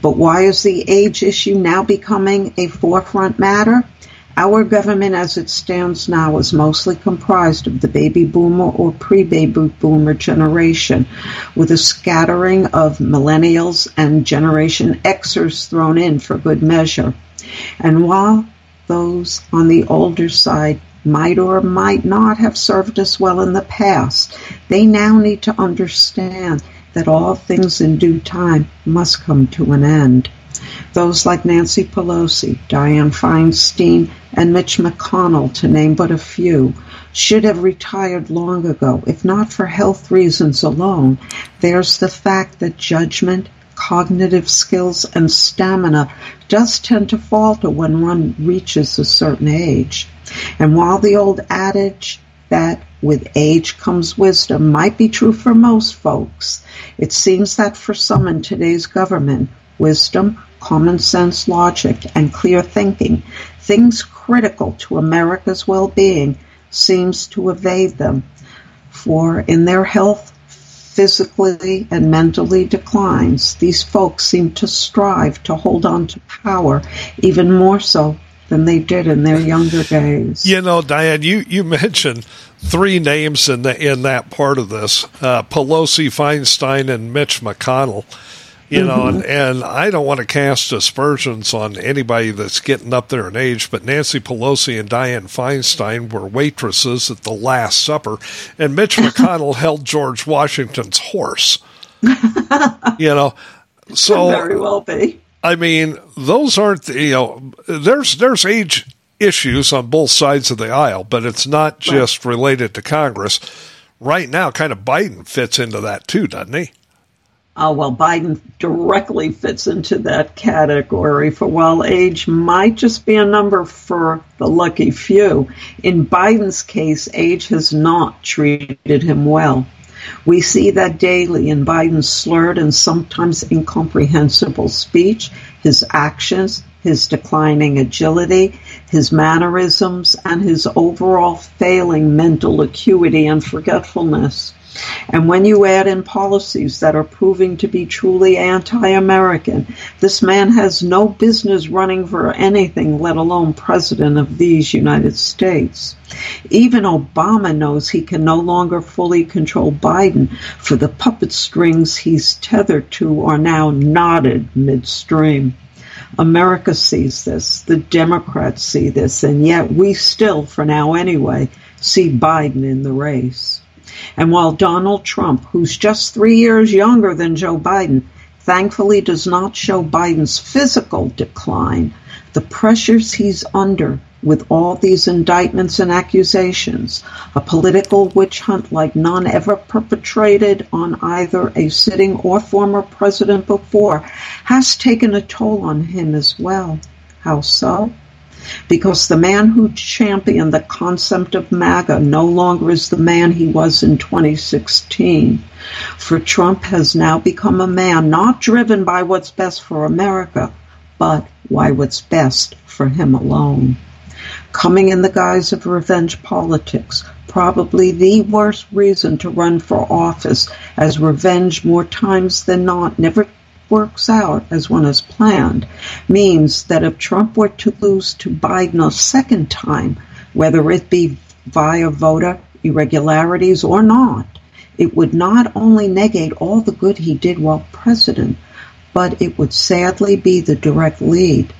Speaker 4: But why is the age issue now becoming a forefront matter? Our government as it stands now is mostly comprised of the baby boomer or pre-baby boomer generation, with a scattering of millennials and Generation Xers thrown in for good measure. And while those on the older side might or might not have served us well in the past, they now need to understand that all things in due time must come to an end. Those like Nancy Pelosi, Dianne Feinstein, and Mitch McConnell, to name but a few, should have retired long ago, if not for health reasons alone. There's the fact that judgment, cognitive skills, and stamina does tend to falter when one reaches a certain age. And while the old adage that with age comes wisdom might be true for most folks. It seems that for some in today's government, wisdom, common sense logic, and clear thinking, things critical to America's well-being, seems to evade them. For in their health, physically and mentally declines, these folks seem to strive to hold on to power even more so than they did in their younger days.
Speaker 1: You know, Diane, you, you mentioned three names in the in that part of this: uh, Pelosi, Feinstein, and Mitch McConnell. You mm-hmm. know, and, and I don't want to cast aspersions on anybody that's getting up there in age, but Nancy Pelosi and Dianne Feinstein were waitresses at the Last Supper, and Mitch McConnell held George Washington's horse. you know, so
Speaker 4: very well be.
Speaker 1: I mean, those aren't you know there's there's age issues on both sides of the aisle, but it's not just right. related to Congress. Right now, kind of Biden fits into that too, doesn't he?
Speaker 4: Oh, well, Biden directly fits into that category for while age might just be a number for the lucky few. In Biden's case, age has not treated him well. We see that daily in Biden's slurred and sometimes incomprehensible speech, his actions, his declining agility, his mannerisms, and his overall failing mental acuity and forgetfulness. And when you add in policies that are proving to be truly anti-American, this man has no business running for anything, let alone president of these United States. Even Obama knows he can no longer fully control Biden, for the puppet strings he's tethered to are now knotted midstream. America sees this, the Democrats see this, and yet we still, for now anyway, see Biden in the race. And while Donald Trump, who's just three years younger than Joe Biden, thankfully does not show Biden's physical decline, the pressures he's under with all these indictments and accusations, a political witch hunt like none ever perpetrated on either a sitting or former president before, has taken a toll on him as well. How so? Because the man who championed the concept of MAGA no longer is the man he was in 2016. For Trump has now become a man not driven by what's best for America, but why what's best for him alone coming in the guise of revenge politics, probably the worst reason to run for office, as revenge more times than not never works out as one has planned, means that if Trump were to lose to Biden a second time, whether it be via voter irregularities or not, it would not only negate all the good he did while president, but it would sadly be the direct lead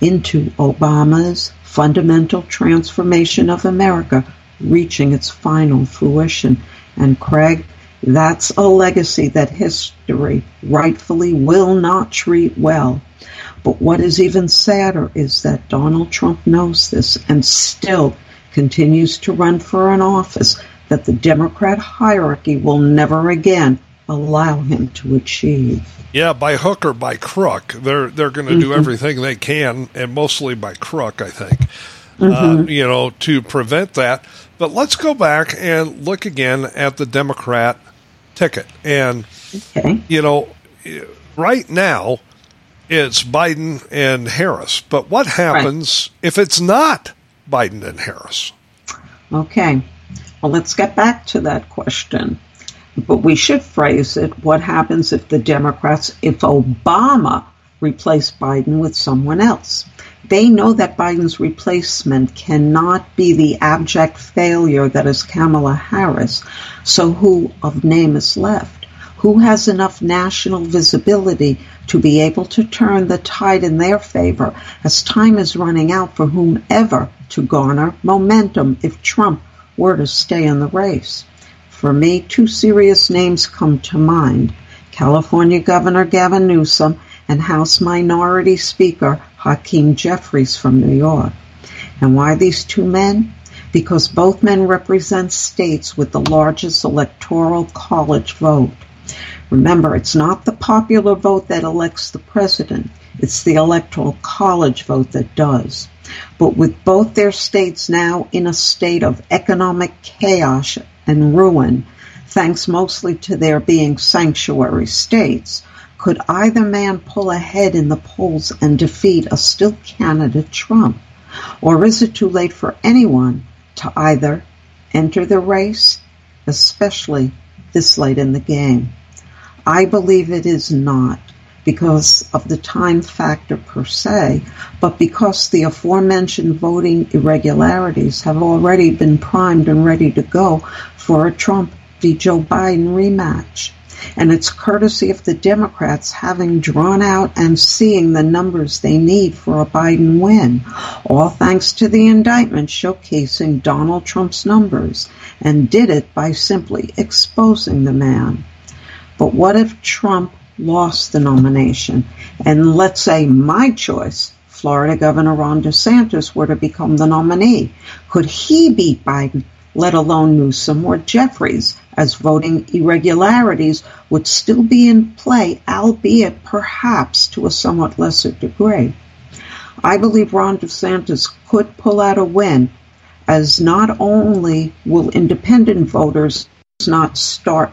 Speaker 4: into Obama's fundamental transformation of America reaching its final fruition. And Craig, that's a legacy that history rightfully will not treat well. But what is even sadder is that Donald Trump knows this and still continues to run for an office that the Democrat hierarchy will never again allow him to achieve.
Speaker 1: Yeah, by hook or by crook, they're they're going to mm-hmm. do everything they can, and mostly by crook, I think. Uh, mm-hmm. Uh, you know, to prevent that. But let's go back and look again at the Democrat ticket, and okay. you know, right now it's Biden and Harris. But what happens right. if it's not Biden and Harris?
Speaker 4: Okay. Well, let's get back to that question. But we should phrase it what happens if the Democrats, if Obama replaced Biden with someone else? They know that Biden's replacement cannot be the abject failure that is Kamala Harris. So who of name is left? Who has enough national visibility to be able to turn the tide in their favor as time is running out for whomever to garner momentum if Trump were to stay in the race? For me, two serious names come to mind California Governor Gavin Newsom and House Minority Speaker Hakeem Jeffries from New York. And why these two men? Because both men represent states with the largest electoral college vote. Remember, it's not the popular vote that elects the president, it's the electoral college vote that does. But with both their states now in a state of economic chaos and ruin, thanks mostly to their being sanctuary states, could either man pull ahead in the polls and defeat a still candidate Trump? Or is it too late for anyone to either enter the race, especially this late in the game? I believe it is not because of the time factor per se, but because the aforementioned voting irregularities have already been primed and ready to go for a Trump v. Joe Biden rematch. And it's courtesy of the Democrats having drawn out and seeing the numbers they need for a Biden win, all thanks to the indictment showcasing Donald Trump's numbers, and did it by simply exposing the man. But what if Trump lost the nomination. And let's say my choice, Florida Governor Ron DeSantis, were to become the nominee. Could he beat Biden, let alone Newsom or Jeffries, as voting irregularities would still be in play, albeit perhaps to a somewhat lesser degree? I believe Ron DeSantis could pull out a win, as not only will independent voters not start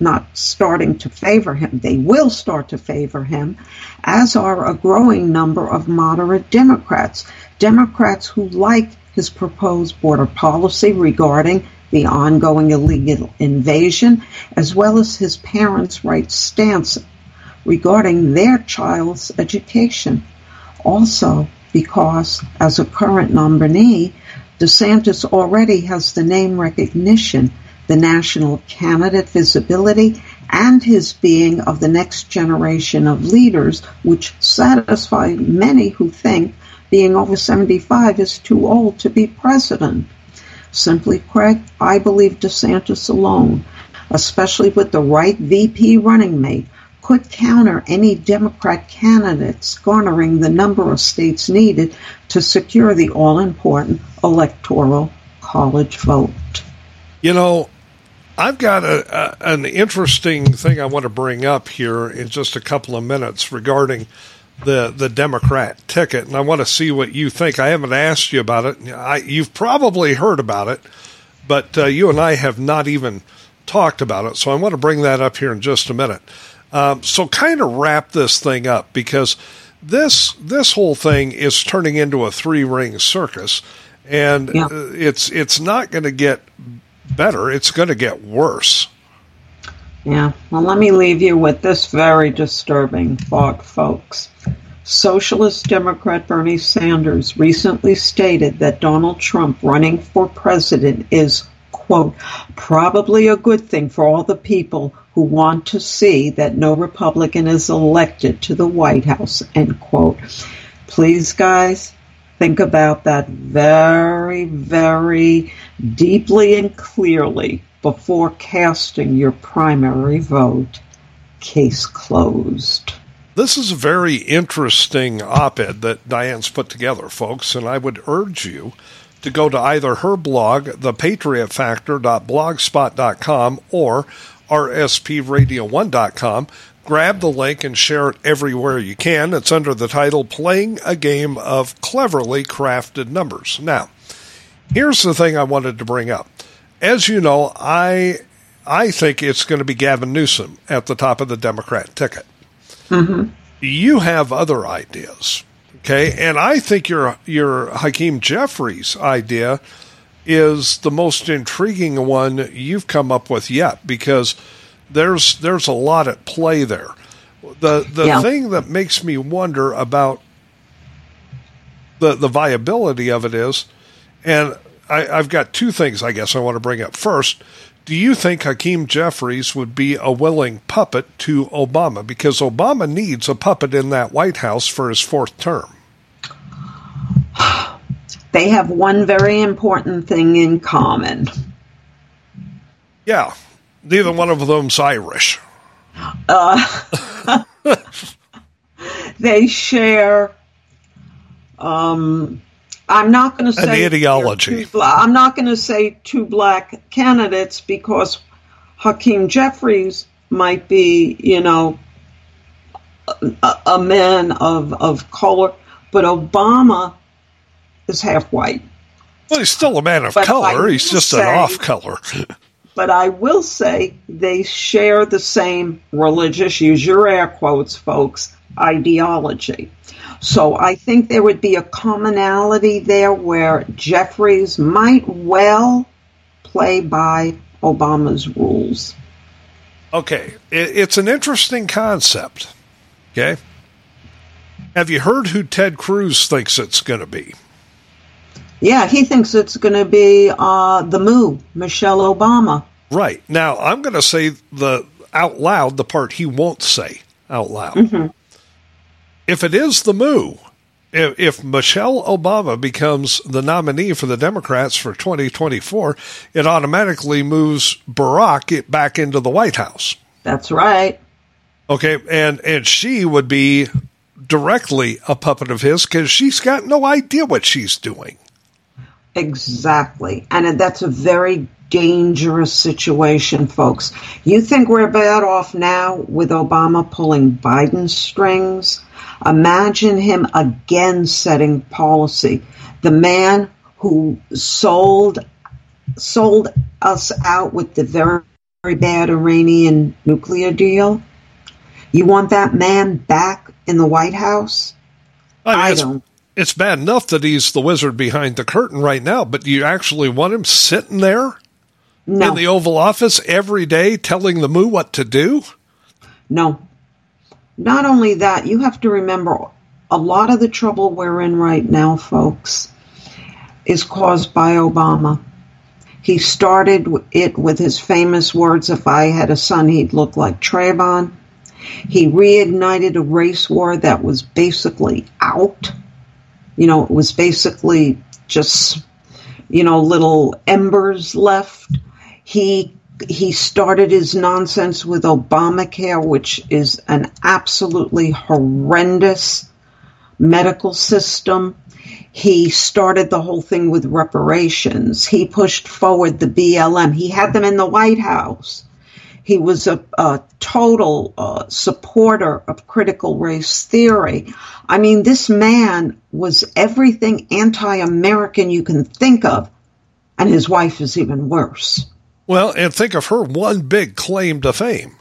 Speaker 4: not starting to favor him. They will start to favor him, as are a growing number of moderate Democrats. Democrats who like his proposed border policy regarding the ongoing illegal invasion, as well as his parents' right stance regarding their child's education. Also, because as a current nominee, DeSantis already has the name recognition the national candidate visibility, and his being of the next generation of leaders, which satisfy many who think being over 75 is too old to be president. Simply, Craig, I believe DeSantis alone, especially with the right VP running mate, could counter any Democrat candidates garnering the number of states needed to secure the all important electoral college vote.
Speaker 1: You know, I've got a, a, an interesting thing I want to bring up here in just a couple of minutes regarding the the Democrat ticket, and I want to see what you think. I haven't asked you about it. I, you've probably heard about it, but uh, you and I have not even talked about it. So I want to bring that up here in just a minute. Um, so kind of wrap this thing up because this this whole thing is turning into a three ring circus, and yeah. It's it's not going to get better. It's going to get worse.
Speaker 4: Yeah. Well, let me leave you with this very disturbing thought, folks. Socialist Democrat Bernie Sanders recently stated that Donald Trump running for president is, quote, probably a good thing for all the people who want to see that no Republican is elected to the White House, end quote. Please, guys, think about that very, very deeply and clearly before casting your primary vote. Case closed.
Speaker 1: This is a very interesting op ed that Diane's put together, folks, and I would urge you to go to either her blog, thepatriotfactor.blogspot.com, or rspradio1.com. Grab the link and share it everywhere you can. It's under the title Playing a Game of Cleverly Crafted Numbers. Now, here's the thing I wanted to bring up as you know, I I think it's going to be Gavin Newsom at the top of the Democrat ticket. Mm-hmm. You have other ideas, okay? And I think your your Hakeem Jeffries idea is the most intriguing one you've come up with yet because there's there's a lot at play there. The the yeah. thing that makes me wonder about the the viability of it is, and I, have got two things I guess I want to bring up. First, do you think Hakeem Jeffries would be a willing puppet to Obama? Because Obama needs a puppet in that White House for his fourth term.
Speaker 4: They have one very important thing in common.
Speaker 1: Yeah, neither one of them's Irish.
Speaker 4: Uh, they share um, I'm not going to say
Speaker 1: an ideology.
Speaker 4: I'm not going to say two black candidates because Hakeem Jeffries might be, you know, a, a man of of color, but Obama is half white.
Speaker 1: Well, he's still a man of but color. He's just say, an off color.
Speaker 4: but I will say they share the same religious, use your air quotes, folks, ideology. So I think there would be a commonality there where Jeffries might well play by Obama's rules.
Speaker 1: Okay, it's an interesting concept. Okay. Have you heard who Ted Cruz thinks it's going to be?
Speaker 4: Yeah, he thinks it's going to be uh, the Moo, Michelle Obama.
Speaker 1: Right. Now, I'm going to say the out loud the part he won't say out loud. Mm-hmm if it is the moo, if, if Michelle Obama becomes the nominee for the Democrats for 2024, it automatically moves Barack back into the White House.
Speaker 4: That's right.
Speaker 1: Okay, and and she would be directly a puppet of his because she's got no idea what she's doing.
Speaker 4: Exactly, and that's a very dangerous situation, folks. You think we're bad off now with Obama pulling Biden's strings? Imagine him again setting policy. The man who sold sold us out with the very, very bad Iranian nuclear deal. You want that man back in the White House?
Speaker 1: I, mean, I don't. It's bad enough that he's the wizard behind the curtain right now, but you actually want him sitting there no. in the Oval Office every day telling the moo what to do?
Speaker 4: No, not only that, you have to remember a lot of the trouble we're in right now, folks, is caused by Obama. He started it with his famous words, if I had a son, he'd look like Trayvon. He reignited a race war that was basically out. You know, it was basically just, you know, little embers left. He he started his nonsense with Obamacare, which is an absolutely horrendous medical system. He started the whole thing with reparations. He pushed forward the BLM. He had them in the White House. He was a, a total uh, supporter of critical race theory. I mean, this man was everything anti American you can think of, and his wife is even worse.
Speaker 1: Well, and think of her one big claim to fame.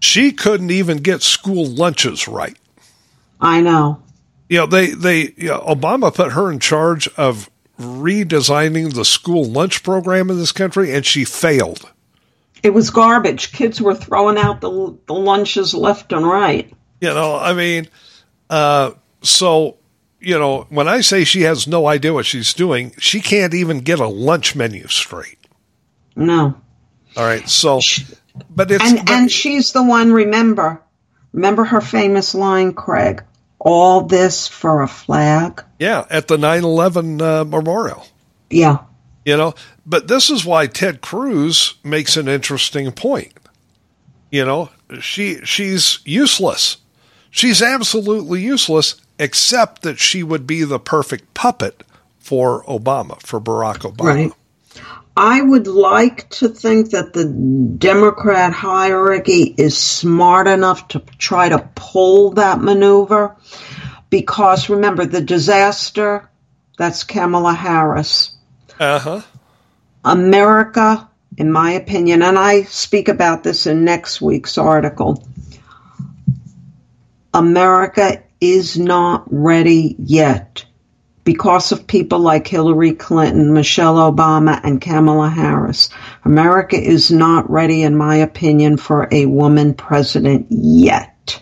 Speaker 1: She couldn't even get school lunches right.
Speaker 4: I know.
Speaker 1: You know, they, they, you know, Obama put her in charge of redesigning the school lunch program in this country, and she failed.
Speaker 4: It was garbage. Kids were throwing out the, the lunches left and right.
Speaker 1: You know, I mean, uh, so, you know, when I say she has no idea what she's doing, she can't even get a lunch menu straight.
Speaker 4: No.
Speaker 1: All right. So, but it's
Speaker 4: and
Speaker 1: but,
Speaker 4: and she's the one. Remember, remember her famous line, Craig. All this for a flag.
Speaker 1: Yeah, at the 9/11 uh, memorial.
Speaker 4: Yeah.
Speaker 1: You know, but this is why Ted Cruz makes an interesting point. You know, she she's useless. She's absolutely useless, except that she would be the perfect puppet for Obama, for Barack Obama.
Speaker 4: Right. I would like to think that the Democrat hierarchy is smart enough to try to pull that maneuver because remember the disaster that's Kamala Harris.
Speaker 1: Uh-huh.
Speaker 4: America, in my opinion, and I speak about this in next week's article. America is not ready yet because of people like Hillary Clinton, Michelle Obama, and Kamala Harris. America is not ready, in my opinion, for a woman president yet.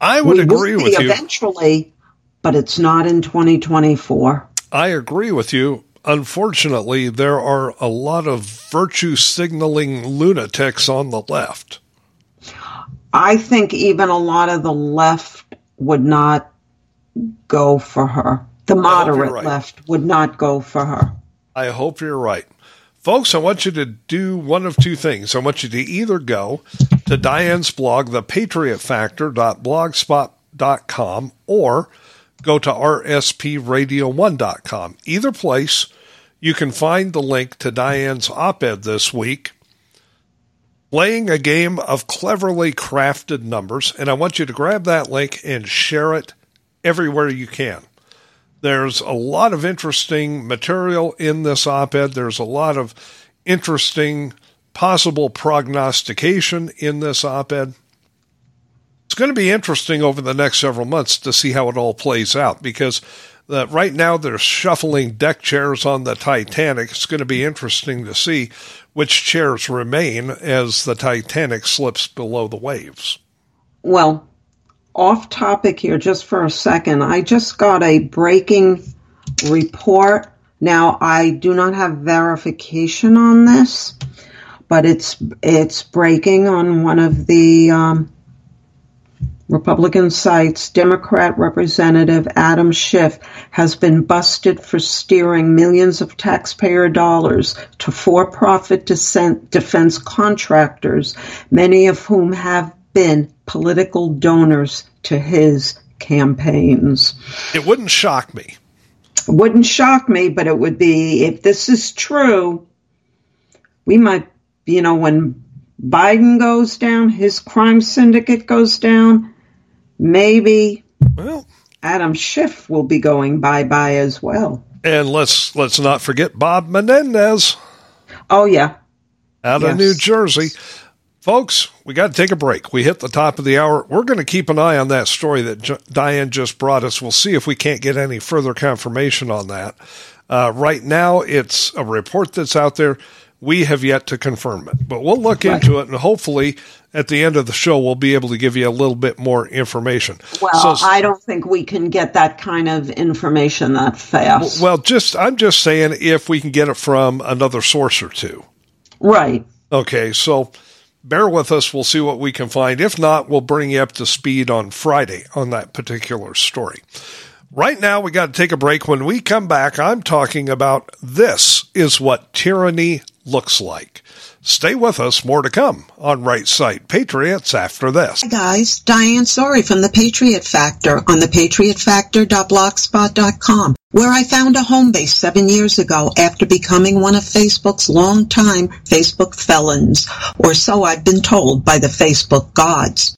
Speaker 1: I would
Speaker 4: we
Speaker 1: agree with
Speaker 4: be
Speaker 1: you.
Speaker 4: Eventually, but it's not in 2024.
Speaker 1: I agree with you. Unfortunately, there are a lot of virtue signaling lunatics on the left.
Speaker 4: I think even a lot of the left would not go for her. The moderate
Speaker 1: right.
Speaker 4: left would not go for her.
Speaker 1: I hope you're right. Folks, I want you to do one of two things. I want you to either go to Diane's blog, thepatriotfactor.blogspot.com, or go to rspradio1.com. Either place, you can find the link to Diane's op ed this week, playing a game of cleverly crafted numbers. And I want you to grab that link and share it everywhere you can. There's a lot of interesting material in this op ed. There's a lot of interesting possible prognostication in this op ed. It's going to be interesting over the next several months to see how it all plays out because uh, right now they're shuffling deck chairs on the Titanic. It's going to be interesting to see which chairs remain as the Titanic slips below the waves.
Speaker 4: Well, off topic here just for a second. I just got a breaking report. Now, I do not have verification on this, but it's it's breaking on one of the um, Republican sites. Democrat Representative Adam Schiff has been busted for steering millions of taxpayer dollars to for-profit defense contractors, many of whom have been political donors to his campaigns.
Speaker 1: It wouldn't shock me.
Speaker 4: It wouldn't shock me, but it would be, if this is true, we might, you know, when Biden goes down, his crime syndicate goes down, maybe
Speaker 1: well,
Speaker 4: Adam Schiff will be going bye bye as well.
Speaker 1: And let's let's not forget Bob Menendez.
Speaker 4: Oh yeah,
Speaker 1: out
Speaker 4: yes.
Speaker 1: of New Jersey. Folks, we got to take a break. We hit the top of the hour. We're going to keep an eye on that story that J- Diane just brought us. We'll see if we can't get any further confirmation on that. Uh, right now, it's a report that's out there. We have yet to confirm it, but we'll look right. into it and hopefully at the end of the show we'll be able to give you a little bit more information.
Speaker 7: Well, so, I don't think we can get that kind of information that fast.
Speaker 1: Well, just I'm just saying if we can get it from another source or two.
Speaker 7: Right.
Speaker 1: Okay, so bear with us. We'll see what we can find. If not, we'll bring you up to speed on Friday on that particular story. Right now, we got to take a break. When we come back, I'm talking about this is what tyranny looks like. Stay with us. More to come on Right Side Patriots after this.
Speaker 4: Hi guys, Diane Sori from The Patriot Factor on the thepatriotfactor.blogspot.com, where I found a home base seven years ago after becoming one of Facebook's longtime Facebook felons, or so I've been told by the Facebook gods.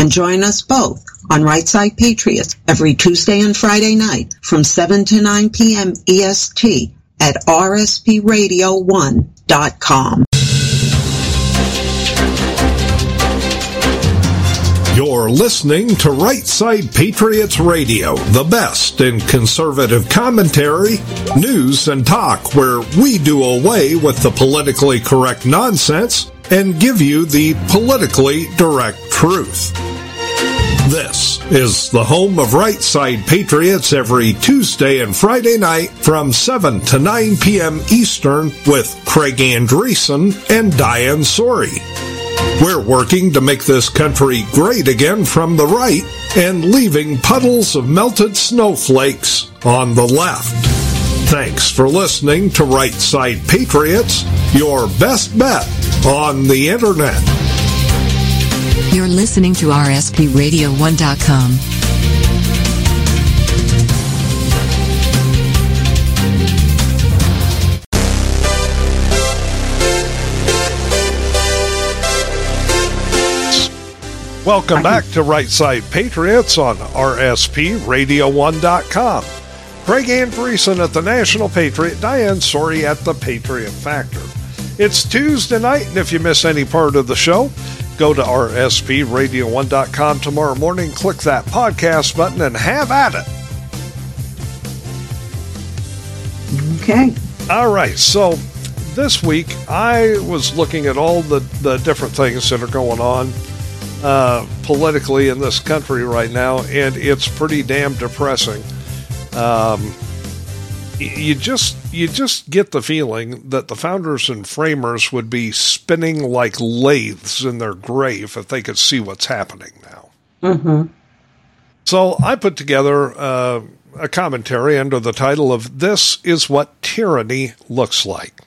Speaker 4: and join us both on Right Side Patriots every Tuesday and Friday night from 7 to 9 p.m. EST at rspradio1.com.
Speaker 8: You're listening to Right Side Patriots Radio, the best in conservative commentary, news, and talk, where we do away with the politically correct nonsense and give you the politically direct truth. This is the home of Right Side Patriots every Tuesday and Friday night from 7 to 9 p.m. Eastern with Craig Andresen and Diane Sori. We're working to make this country great again from the right and leaving puddles of melted snowflakes on the left. Thanks for listening to Right Side Patriots, your best bet on the internet.
Speaker 6: You're listening to RSPRadio1.com.
Speaker 1: Welcome back to Right Side Patriots on RSPRadio1.com. Craig Andresen at the National Patriot, Diane Sori at the Patriot Factor. It's Tuesday night, and if you miss any part of the show, go to rspradio1.com tomorrow morning, click that podcast button, and have at it.
Speaker 7: Okay.
Speaker 1: All right. So this week, I was looking at all the, the different things that are going on uh, politically in this country right now, and it's pretty damn depressing. Um, you just you just get the feeling that the founders and framers would be spinning like lathes in their grave if they could see what's happening now.
Speaker 7: Mm-hmm.
Speaker 1: So I put together uh, a commentary under the title of "This is what tyranny looks like."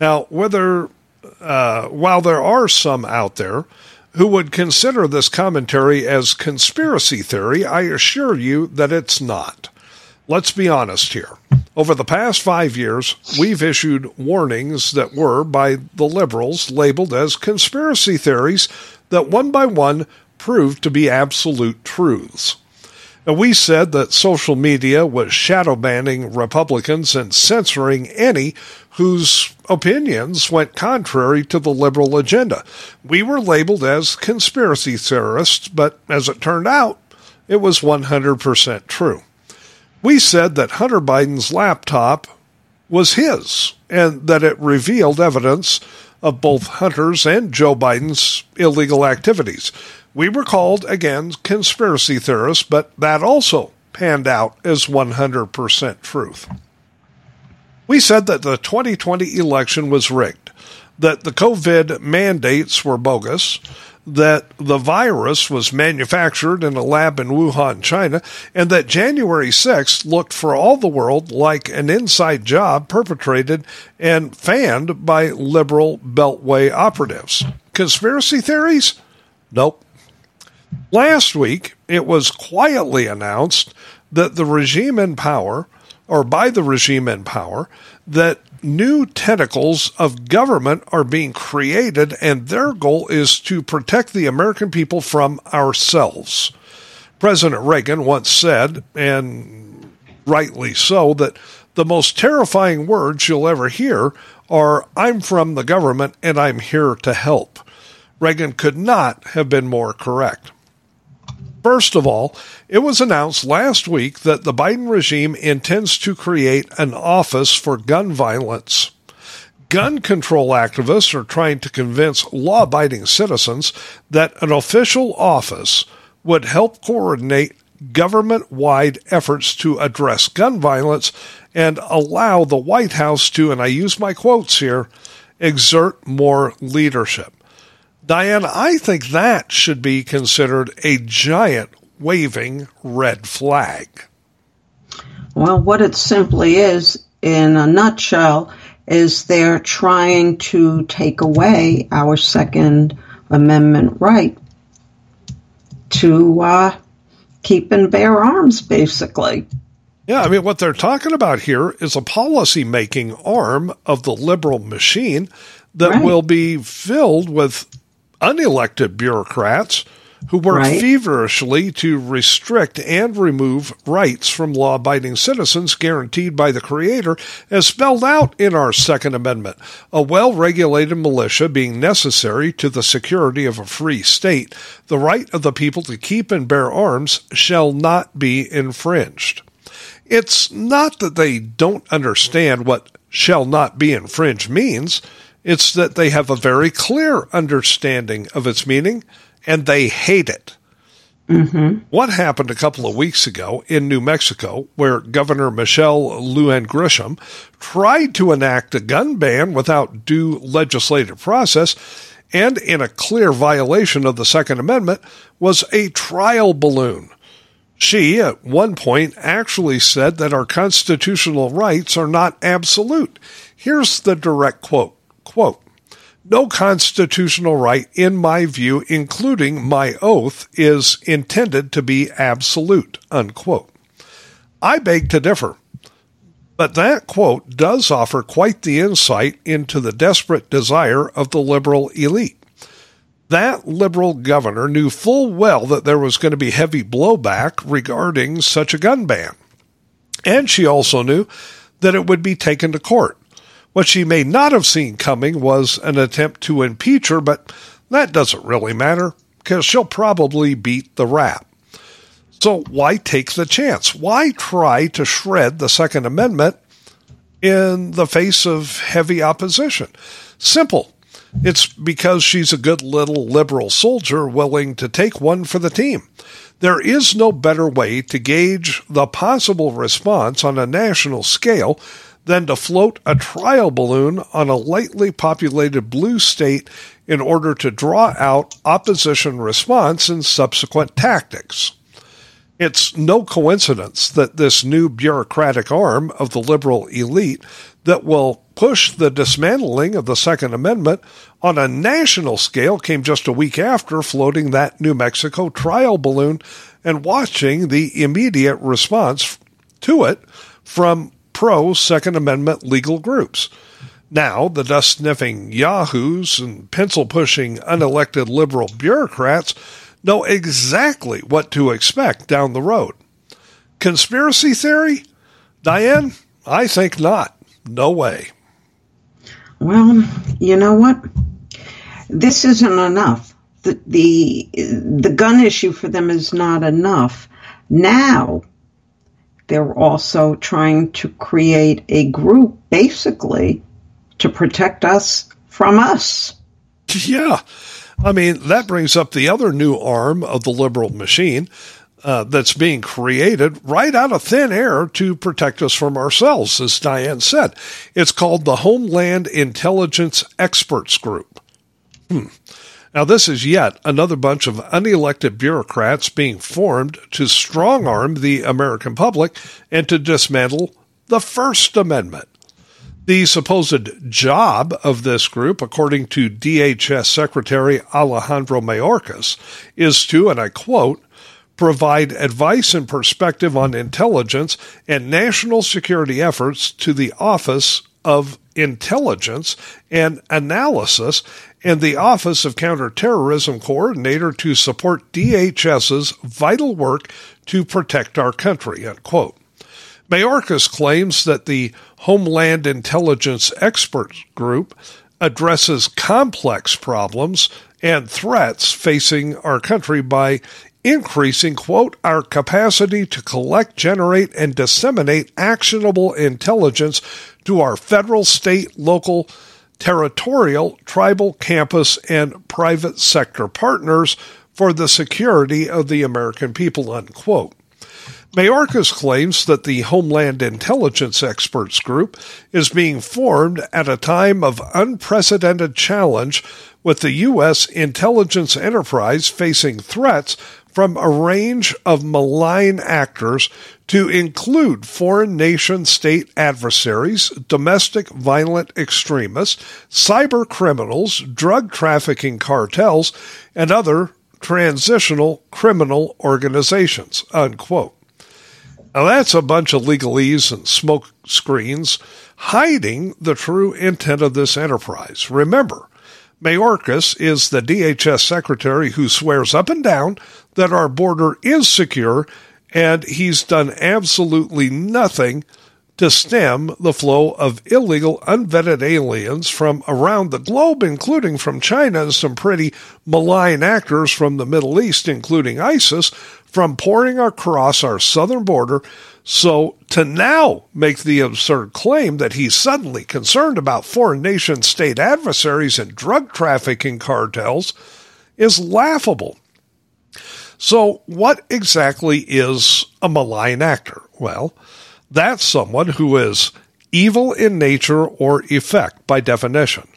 Speaker 1: Now, whether uh, while there are some out there who would consider this commentary as conspiracy theory, I assure you that it's not. Let's be honest here. Over the past five years, we've issued warnings that were, by the liberals, labeled as conspiracy theories that one by one proved to be absolute truths. And we said that social media was shadow banning Republicans and censoring any whose opinions went contrary to the liberal agenda. We were labeled as conspiracy theorists, but as it turned out, it was 100% true we said that Hunter Biden's laptop was his and that it revealed evidence of both Hunter's and Joe Biden's illegal activities. We were called, again, conspiracy theorists, but that also panned out as 100% truth. We said that the 2020 election was rigged, that the COVID mandates were bogus, that the virus was manufactured in a lab in Wuhan, China, and that January 6th looked for all the world like an inside job perpetrated and fanned by liberal Beltway operatives. Conspiracy theories? Nope. Last week, it was quietly announced that the regime in power, or by the regime in power, that new tentacles of government are being created, and their goal is to protect the American people from ourselves. President Reagan once said, and rightly so, that the most terrifying words you'll ever hear are, I'm from the government and I'm here to help. Reagan could not have been more correct. First of all, it was announced last week that the Biden regime intends to create an office for gun violence. Gun control activists are trying to convince law abiding citizens that an official office would help coordinate government wide efforts to address gun violence and allow the White House to, and I use my quotes here, exert more leadership. Diane, I think that should be considered a giant waving red flag.
Speaker 4: Well, what it simply is, in a nutshell, is they're trying to take away our Second Amendment right to uh, keep and bear arms, basically.
Speaker 1: Yeah, I mean, what they're talking about here is a policy making arm of the liberal machine that right. will be filled with unelected bureaucrats who work right. feverishly to restrict and remove rights from law abiding citizens guaranteed by the Creator, as spelled out in our Second Amendment. A well regulated militia being necessary to the security of a free state, the right of the people to keep and bear arms shall not be infringed. It's not that they don't understand what shall not be infringed means. It's that they have a very clear understanding of its meaning and they hate it. Mm-hmm. What happened a couple of weeks ago in New Mexico, where Governor Michelle Lujan Grisham tried to enact a gun ban without due legislative process and in a clear violation of the Second Amendment, was a trial balloon. She, at one point, actually said that our constitutional rights are not absolute. Here's the direct quote Quote, no constitutional right, in my view, including my oath, is intended to be absolute. Unquote. I beg to differ. But that quote does offer quite the insight into the desperate desire of the liberal elite. That liberal governor knew full well that there was going to be heavy blowback regarding such a gun ban. And she also knew that it would be taken to court. What she may not have seen coming was an attempt to impeach her, but that doesn't really matter because she'll probably beat the rap. So why take the chance? Why try to shred the Second Amendment in the face of heavy opposition? Simple. It's because she's a good little liberal soldier willing to take one for the team. There is no better way to gauge the possible response on a national scale than to float a trial balloon on a lightly populated blue state in order to draw out opposition response and subsequent tactics. It's no coincidence that this new bureaucratic arm of the liberal elite that will push the dismantling of the Second Amendment on a national scale came just a week after floating that New Mexico trial balloon and watching the immediate response to it from pro Second Amendment legal groups. Now, the dust sniffing yahoos and pencil pushing unelected liberal bureaucrats know exactly what to expect down the road. Conspiracy theory? Diane, I think not. No way.
Speaker 4: Well, you know what? This isn't enough. The, the the gun issue for them is not enough. Now they're also trying to create a group basically to protect us from us.
Speaker 1: Yeah. I mean, that brings up the other new arm of the liberal machine uh, that's being created right out of thin air to protect us from ourselves, as Diane said. It's called the Homeland Intelligence Experts Group. Hmm. Now, this is yet another bunch of unelected bureaucrats being formed to strong arm the American public and to dismantle the First Amendment. The supposed job of this group, according to DHS Secretary Alejandro Mayorkas, is to, and I quote, provide advice and perspective on intelligence and national security efforts to the Office of Intelligence and Analysis and the Office of Counterterrorism Coordinator to support DHS's vital work to protect our country. Unquote. Mayorkas claims that the Homeland Intelligence Experts Group addresses complex problems and threats facing our country by increasing, quote, our capacity to collect, generate, and disseminate actionable intelligence to our federal, state, local, territorial, tribal, campus, and private sector partners for the security of the American people, unquote. Mayorkas claims that the Homeland Intelligence Experts Group is being formed at a time of unprecedented challenge with the U.S. intelligence enterprise facing threats from a range of malign actors to include foreign nation state adversaries, domestic violent extremists, cyber criminals, drug trafficking cartels, and other transitional criminal organizations. Unquote. Now, that's a bunch of legalese and smoke screens hiding the true intent of this enterprise. Remember, Mayorkas is the DHS secretary who swears up and down that our border is secure, and he's done absolutely nothing to stem the flow of illegal, unvetted aliens from around the globe, including from China and some pretty malign actors from the Middle East, including ISIS, from pouring across our southern border. So to now make the absurd claim that he's suddenly concerned about foreign nation state adversaries and drug trafficking cartels is laughable. So, what exactly is a malign actor? Well, that's someone who is evil in nature or effect by definition.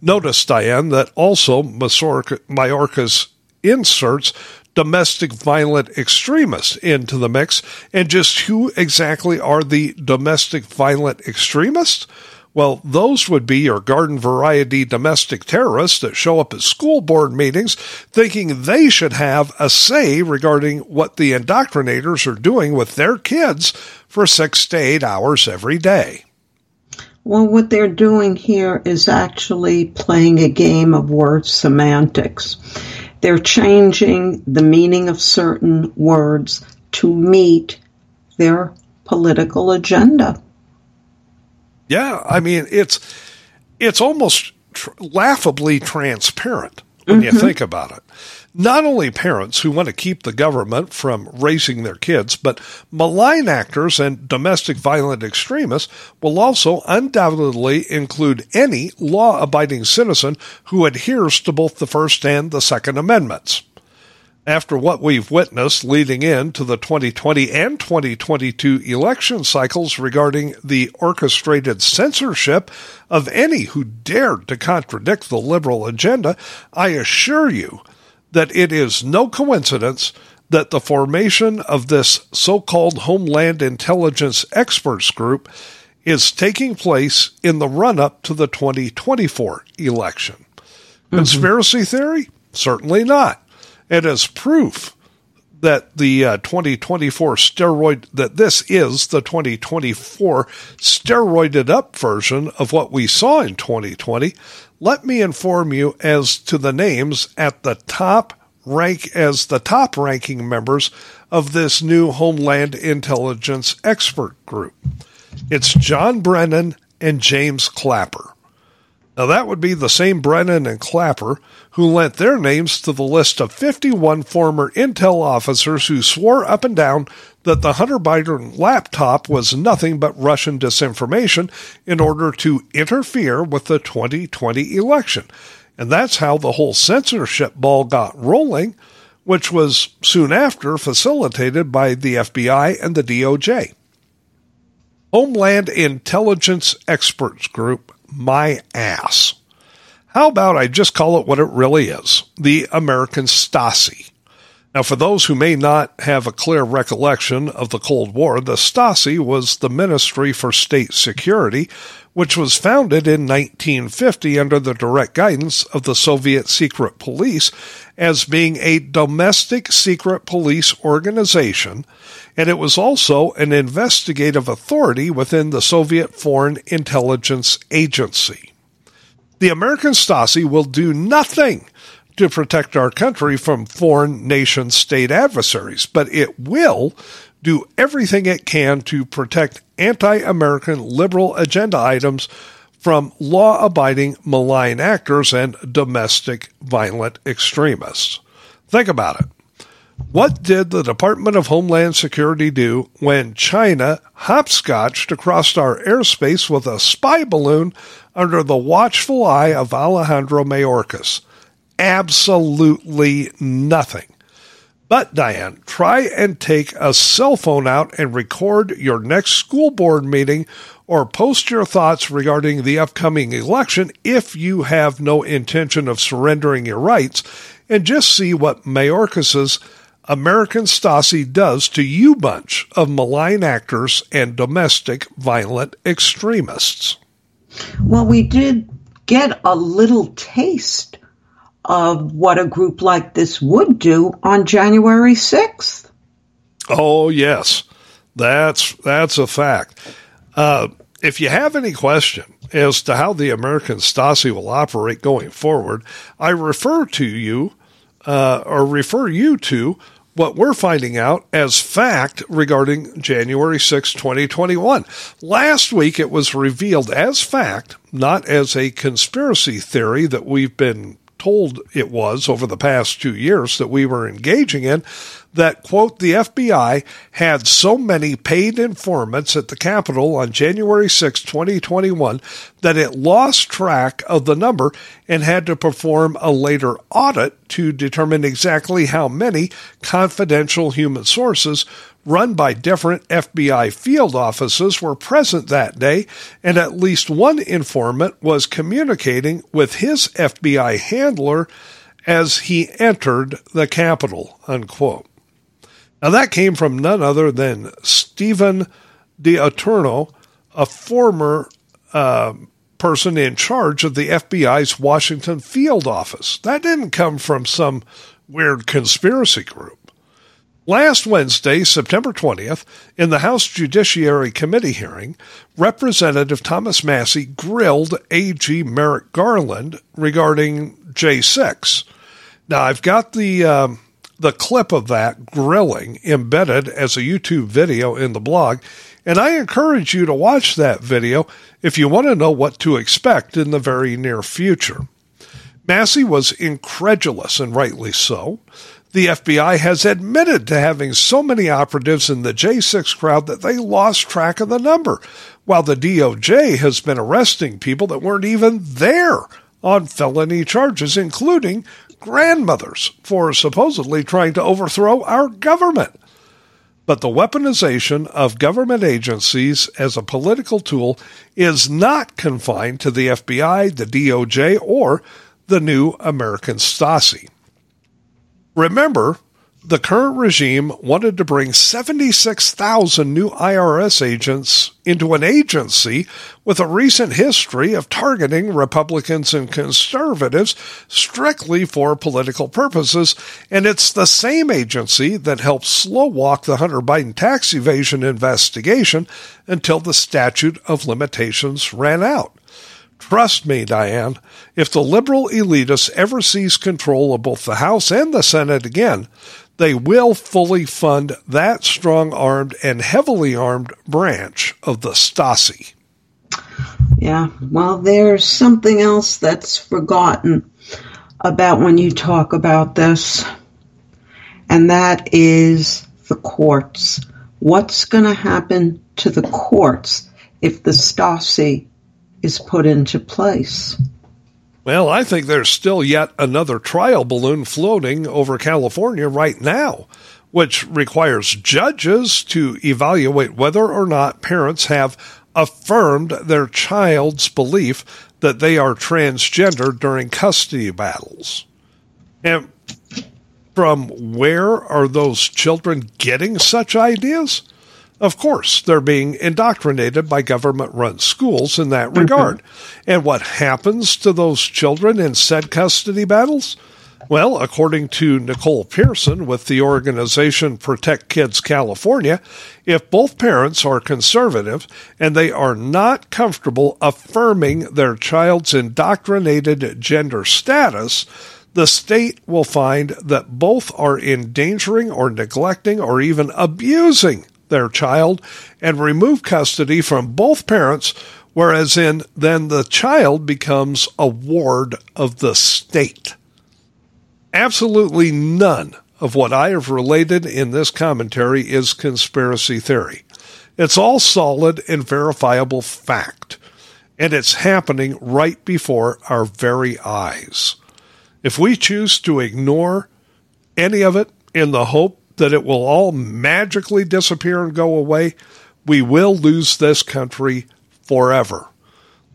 Speaker 1: Notice, Diane, that also Mayorkas inserts domestic violent extremists into the mix. And just who exactly are the domestic violent extremists? Well, those would be your garden variety domestic terrorists that show up at school board meetings thinking they should have a say regarding what the indoctrinators are doing with their kids for six to eight hours every day.
Speaker 4: Well, what they're doing here is actually playing a game of word semantics. They're changing the meaning of certain words to meet their political agenda.
Speaker 1: Yeah, I mean it's it's almost tr- laughably transparent when mm-hmm. you think about it. Not only parents who want to keep the government from raising their kids, but malign actors and domestic violent extremists will also undoubtedly include any law abiding citizen who adheres to both the First and the Second Amendments. After what we've witnessed leading into the 2020 and 2022 election cycles regarding the orchestrated censorship of any who dared to contradict the liberal agenda, I assure you that it is no coincidence that the formation of this so called Homeland Intelligence Experts Group is taking place in the run up to the 2024 election. Mm-hmm. Conspiracy theory? Certainly not. It is proof that the uh, 2024 steroid, that this is the 2024 steroided up version of what we saw in 2020, let me inform you as to the names at the top rank as the top ranking members of this new Homeland Intelligence expert group. It's John Brennan and James Clapper. Now, that would be the same Brennan and Clapper who lent their names to the list of 51 former intel officers who swore up and down that the Hunter Biden laptop was nothing but Russian disinformation in order to interfere with the 2020 election. And that's how the whole censorship ball got rolling, which was soon after facilitated by the FBI and the DOJ. Homeland Intelligence Experts Group my ass. How about I just call it what it really is the American Stasi? Now, for those who may not have a clear recollection of the Cold War, the Stasi was the Ministry for State Security, which was founded in 1950 under the direct guidance of the Soviet secret police as being a domestic secret police organization, and it was also an investigative authority within the Soviet Foreign Intelligence Agency. The American Stasi will do nothing to protect our country from foreign nation state adversaries, but it will do everything it can to protect anti American liberal agenda items from law abiding malign actors and domestic violent extremists. Think about it. What did the Department of Homeland Security do when China hopscotched across our airspace with a spy balloon under the watchful eye of Alejandro Mayorkas? Absolutely nothing. But, Diane, try and take a cell phone out and record your next school board meeting or post your thoughts regarding the upcoming election if you have no intention of surrendering your rights and just see what Mayorkas's American Stasi does to you bunch of malign actors and domestic violent extremists.
Speaker 4: Well, we did get a little taste of what a group like this would do on January 6th.
Speaker 1: Oh, yes. That's that's a fact. Uh, if you have any question as to how the American Stasi will operate going forward, I refer to you uh, or refer you to what we're finding out as fact regarding January 6, 2021. Last week it was revealed as fact, not as a conspiracy theory that we've been told it was over the past two years that we were engaging in, that, quote, the FBI had so many paid informants at the Capitol on January 6, 2021, that it lost track of the number and had to perform a later audit to determine exactly how many confidential human sources run by different FBI field offices were present that day, and at least one informant was communicating with his FBI handler as he entered the Capitol. Unquote. Now, that came from none other than Stephen D'Antuono, a former uh, person in charge of the FBI's Washington field office. That didn't come from some weird conspiracy group. Last Wednesday, September 20th, in the House Judiciary Committee hearing, Representative Thomas Massie grilled AG Merrick Garland regarding J6. Now, I've got the um, the clip of that grilling embedded as a YouTube video in the blog, and I encourage you to watch that video if you want to know what to expect in the very near future. Massie was incredulous, and rightly so. The FBI has admitted to having so many operatives in the J6 crowd that they lost track of the number, while the DOJ has been arresting people that weren't even there on felony charges, including grandmothers, for supposedly trying to overthrow our government. But the weaponization of government agencies as a political tool is not confined to the FBI, the DOJ, or the new American Stasi. Remember, the current regime wanted to bring 76,000 new IRS agents into an agency with a recent history of targeting Republicans and conservatives strictly for political purposes, and it's the same agency that helped slow walk the Hunter Biden tax evasion investigation until the statute of limitations ran out. Trust me, Diane, if the liberal elitists ever seize control of both the House and the Senate again, they will fully fund that strong armed and heavily armed branch of the Stasi.
Speaker 4: Yeah, well, there's something else that's forgotten about when you talk about this, and that is the courts. What's going to happen to the courts if the Stasi is put into place?
Speaker 1: Well, I think there's still yet another trial balloon floating over California right now, which requires judges to evaluate whether or not parents have affirmed their child's belief that they are transgender during custody battles. And From where are those children getting such ideas? Of course, they're being indoctrinated by government run schools in that regard. Mm-hmm. And what happens to those children in said custody battles? Well, according to Nicole Pearson with the organization Protect Kids California, if both parents are conservative and they are not comfortable affirming their child's indoctrinated gender status, the state will find that both are endangering or neglecting or even abusing their child and remove custody from both parents, whereas in then the child becomes a ward of the state. Absolutely none of what I have related in this commentary is conspiracy theory. It's all solid and verifiable fact, and it's happening right before our very eyes. If we choose to ignore any of it in the hope that it will all magically disappear and go away, we will lose this country forever.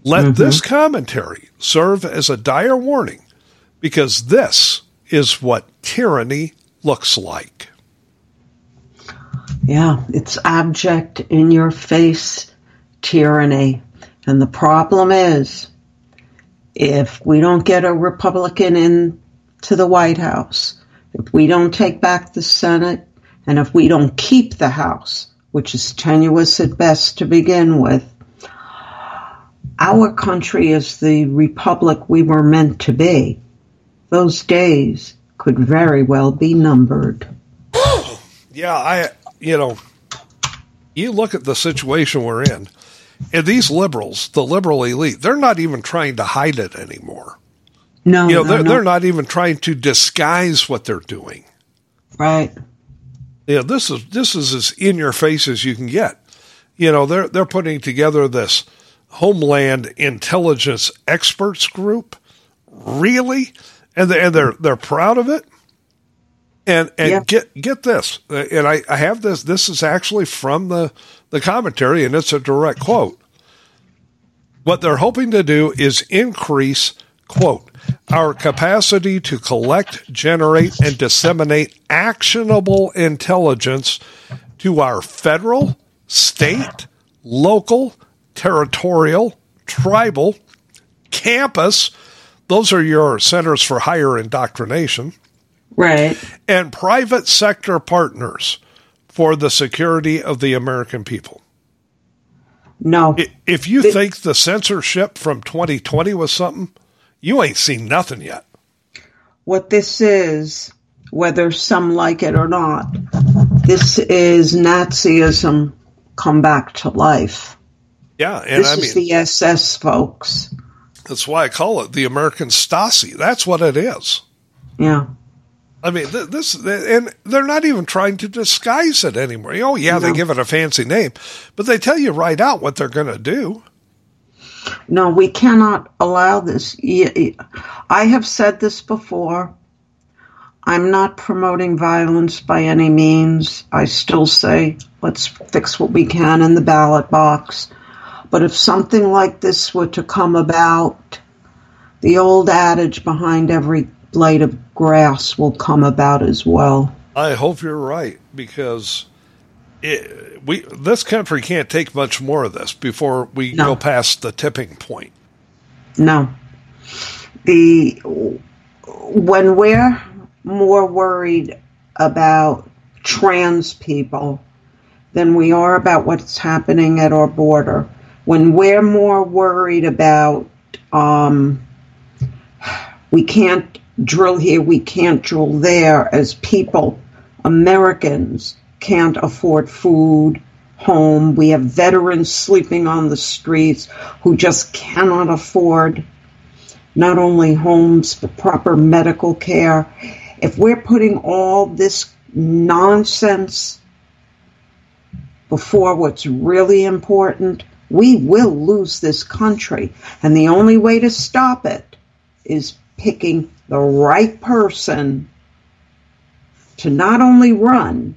Speaker 1: Let mm-hmm. this commentary serve as a dire warning because this is what tyranny looks like.
Speaker 4: Yeah, it's abject in your face tyranny. And the problem is, if we don't get a Republican into the White House, if we don't take back the Senate, and if we don't keep the House, which is tenuous at best to begin with, our country is the republic we were meant to be. Those days could very well be numbered.
Speaker 1: yeah, I, you know, you look at the situation we're in, and these liberals, the liberal elite, they're not even trying to hide it anymore.
Speaker 4: No,
Speaker 1: you know,
Speaker 4: no,
Speaker 1: they're,
Speaker 4: no.
Speaker 1: they're not even trying to disguise what they're doing.
Speaker 4: Right.
Speaker 1: Yeah, this is this is as in your face as you can get. You know, they're they're putting together this Homeland Intelligence Experts Group. Really? And they, and they're they're proud of it. And and yeah. get get this. And I, I have this this is actually from the the commentary and it's a direct quote. What they're hoping to do is increase quote our capacity to collect, generate, and disseminate actionable intelligence to our federal, state, local, territorial, tribal, campus, those are your centers for higher indoctrination.
Speaker 4: Right.
Speaker 1: And private sector partners for the security of the American people.
Speaker 4: No.
Speaker 1: If you think the censorship from 2020 was something, you ain't seen nothing yet.
Speaker 4: What this is, whether some like it or not, this is Nazism come back to life.
Speaker 1: Yeah, and
Speaker 4: this
Speaker 1: I mean,
Speaker 4: is the SS folks.
Speaker 1: That's why I call it the American Stasi. That's what it is.
Speaker 4: Yeah.
Speaker 1: I mean, this, and they're not even trying to disguise it anymore. Oh, yeah, no. they give it a fancy name, but they tell you right out what they're going to do.
Speaker 4: No, we cannot allow this. I have said this before. I'm not promoting violence by any means. I still say let's fix what we can in the ballot box. But if something like this were to come about, the old adage behind every blade of grass will come about as well.
Speaker 1: I hope you're right because it, we this country can't take much more of this before we no. go past the tipping point.
Speaker 4: No. The when we're more worried about trans people than we are about what's happening at our border, when we're more worried about um, we can't drill here, we can't drill there as people, Americans can't afford food, home. We have veterans sleeping on the streets who just cannot afford not only homes, but proper medical care. If we're putting all this nonsense before what's really important, we will lose this country. And the only way to stop it is picking the right person to not only run,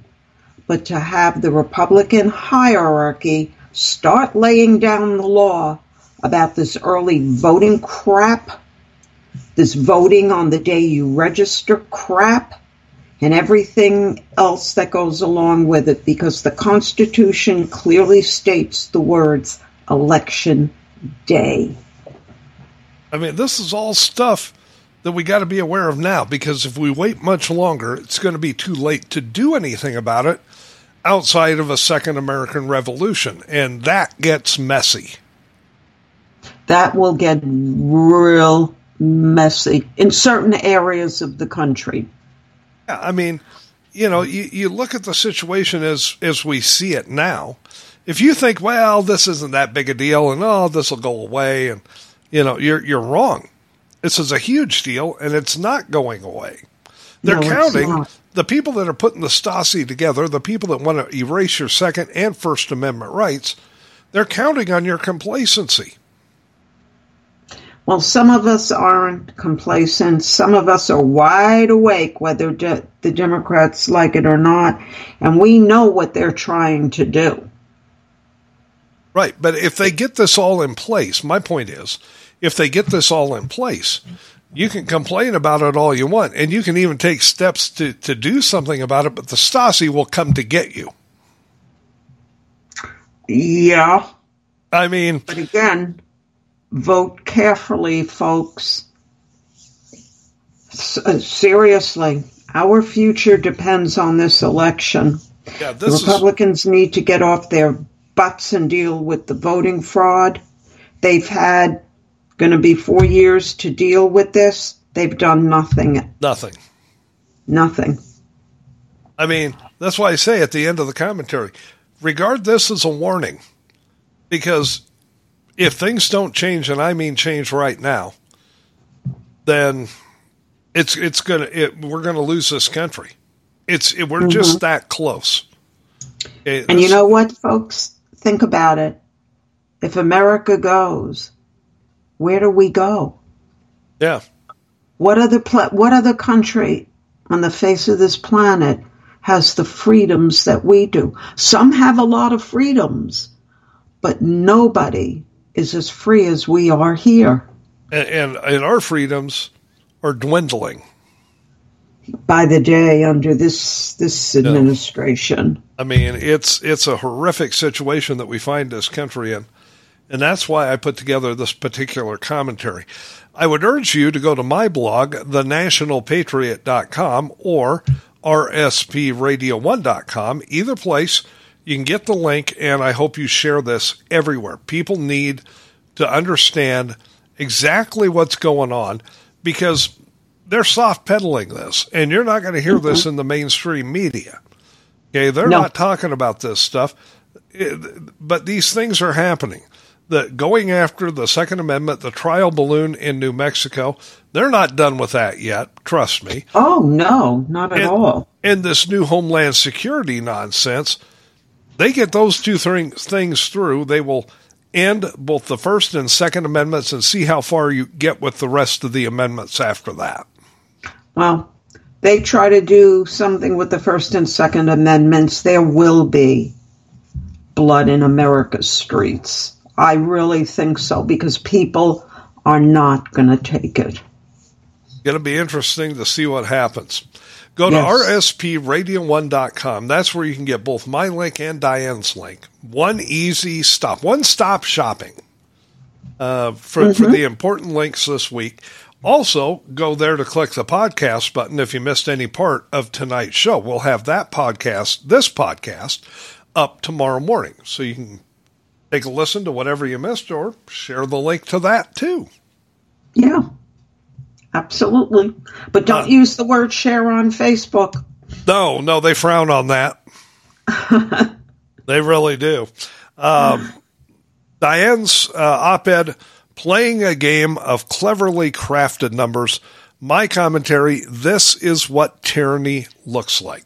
Speaker 4: but to have the Republican hierarchy start laying down the law about this early voting crap, this voting on the day you register crap, and everything else that goes along with it because the Constitution clearly states the words election day.
Speaker 1: I mean, this is all stuff that we got to be aware of now because if we wait much longer, it's going to be too late to do anything about it outside of a second American Revolution. And that gets messy.
Speaker 4: That will get real messy in certain areas of the country.
Speaker 1: Yeah, I mean, you know, you, you look at the situation as as we see it now. If you think, well, this isn't that big a deal, and oh, this will go away, and you know, you're you're wrong. This is a huge deal, and it's not going away. They're no, counting the people that are putting the Stasi together, the people that want to erase your Second and First Amendment rights. They're counting on your complacency.
Speaker 4: Well, some of us aren't complacent. Some of us are wide awake, whether de- the Democrats like it or not, and we know what they're trying to do.
Speaker 1: Right. But if they get this all in place, my point is, if they get this all in place, you can complain about it all you want, and you can even take steps to, to do something about it, but the Stasi will come to get you.
Speaker 4: Yeah.
Speaker 1: I mean,
Speaker 4: but again, vote carefully, folks. S- uh, seriously, our future depends on this election. Yeah, this the Republicans is... need to get off their butts and deal with the voting fraud. They've had going to be four years to deal with this. They've done nothing.
Speaker 1: Nothing.
Speaker 4: Nothing.
Speaker 1: I mean, that's why I say at the end of the commentary, regard this as a warning, because if things don't change, and I mean change right now, then it's it's gonna it, we're gonna lose this country. It's it, we're mm-hmm. just that close.
Speaker 4: It, and you know what, folks? Think about it. If America goes, where do we go?
Speaker 1: Yeah.
Speaker 4: What other pla- what other country on the face of this planet has the freedoms that we do? Some have a lot of freedoms, but nobody is as free as we are here.
Speaker 1: And, and, and our freedoms are dwindling
Speaker 4: by the day under this this administration.
Speaker 1: I mean, it's it's a horrific situation that we find this country in. And that's why I put together this particular commentary. I would urge you to go to my blog, thenationalpatriot.com or rspradio1.com. Either place you can get the link, and I hope you share this everywhere. People need to understand exactly what's going on because they're soft pedaling this, and you're not going to hear mm-hmm. this in the mainstream media. Okay, they're no. not talking about this stuff, but these things are happening. The going after the Second Amendment, the trial balloon in New Mexico, they're not done with that yet. Trust me.
Speaker 4: Oh no, not at and, all.
Speaker 1: And this new Homeland Security nonsense they get those two th- things through, they will end both the First and Second Amendments and see how far you get with the rest of the amendments after that.
Speaker 4: Well, they try to do something with the First and Second Amendments, there will be blood in America's streets. I really think so because people are not going to take it.
Speaker 1: Going to be interesting to see what happens. Go to yes. rspradio1.com. That's where you can get both my link and Diane's link. One easy stop, one stop shopping uh, for, mm-hmm. for the important links this week. Also, go there to click the podcast button if you missed any part of tonight's show. We'll have that podcast, this podcast, up tomorrow morning. So you can take a listen to whatever you missed or share the link to that too.
Speaker 4: Yeah. Absolutely. But don't uh, use the word share on Facebook.
Speaker 1: No, no, they frown on that. they really do. Um, Diane's uh, op ed, Playing a Game of Cleverly Crafted Numbers. My commentary This is what tyranny looks like.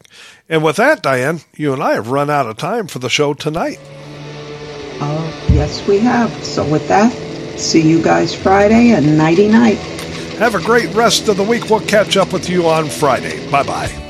Speaker 1: And with that, Diane, you and I have run out of time for the show tonight.
Speaker 4: Oh, yes, we have. So, with that, see you guys Friday and nighty night.
Speaker 1: Have a great rest of the week. We'll catch up with you on Friday. Bye bye.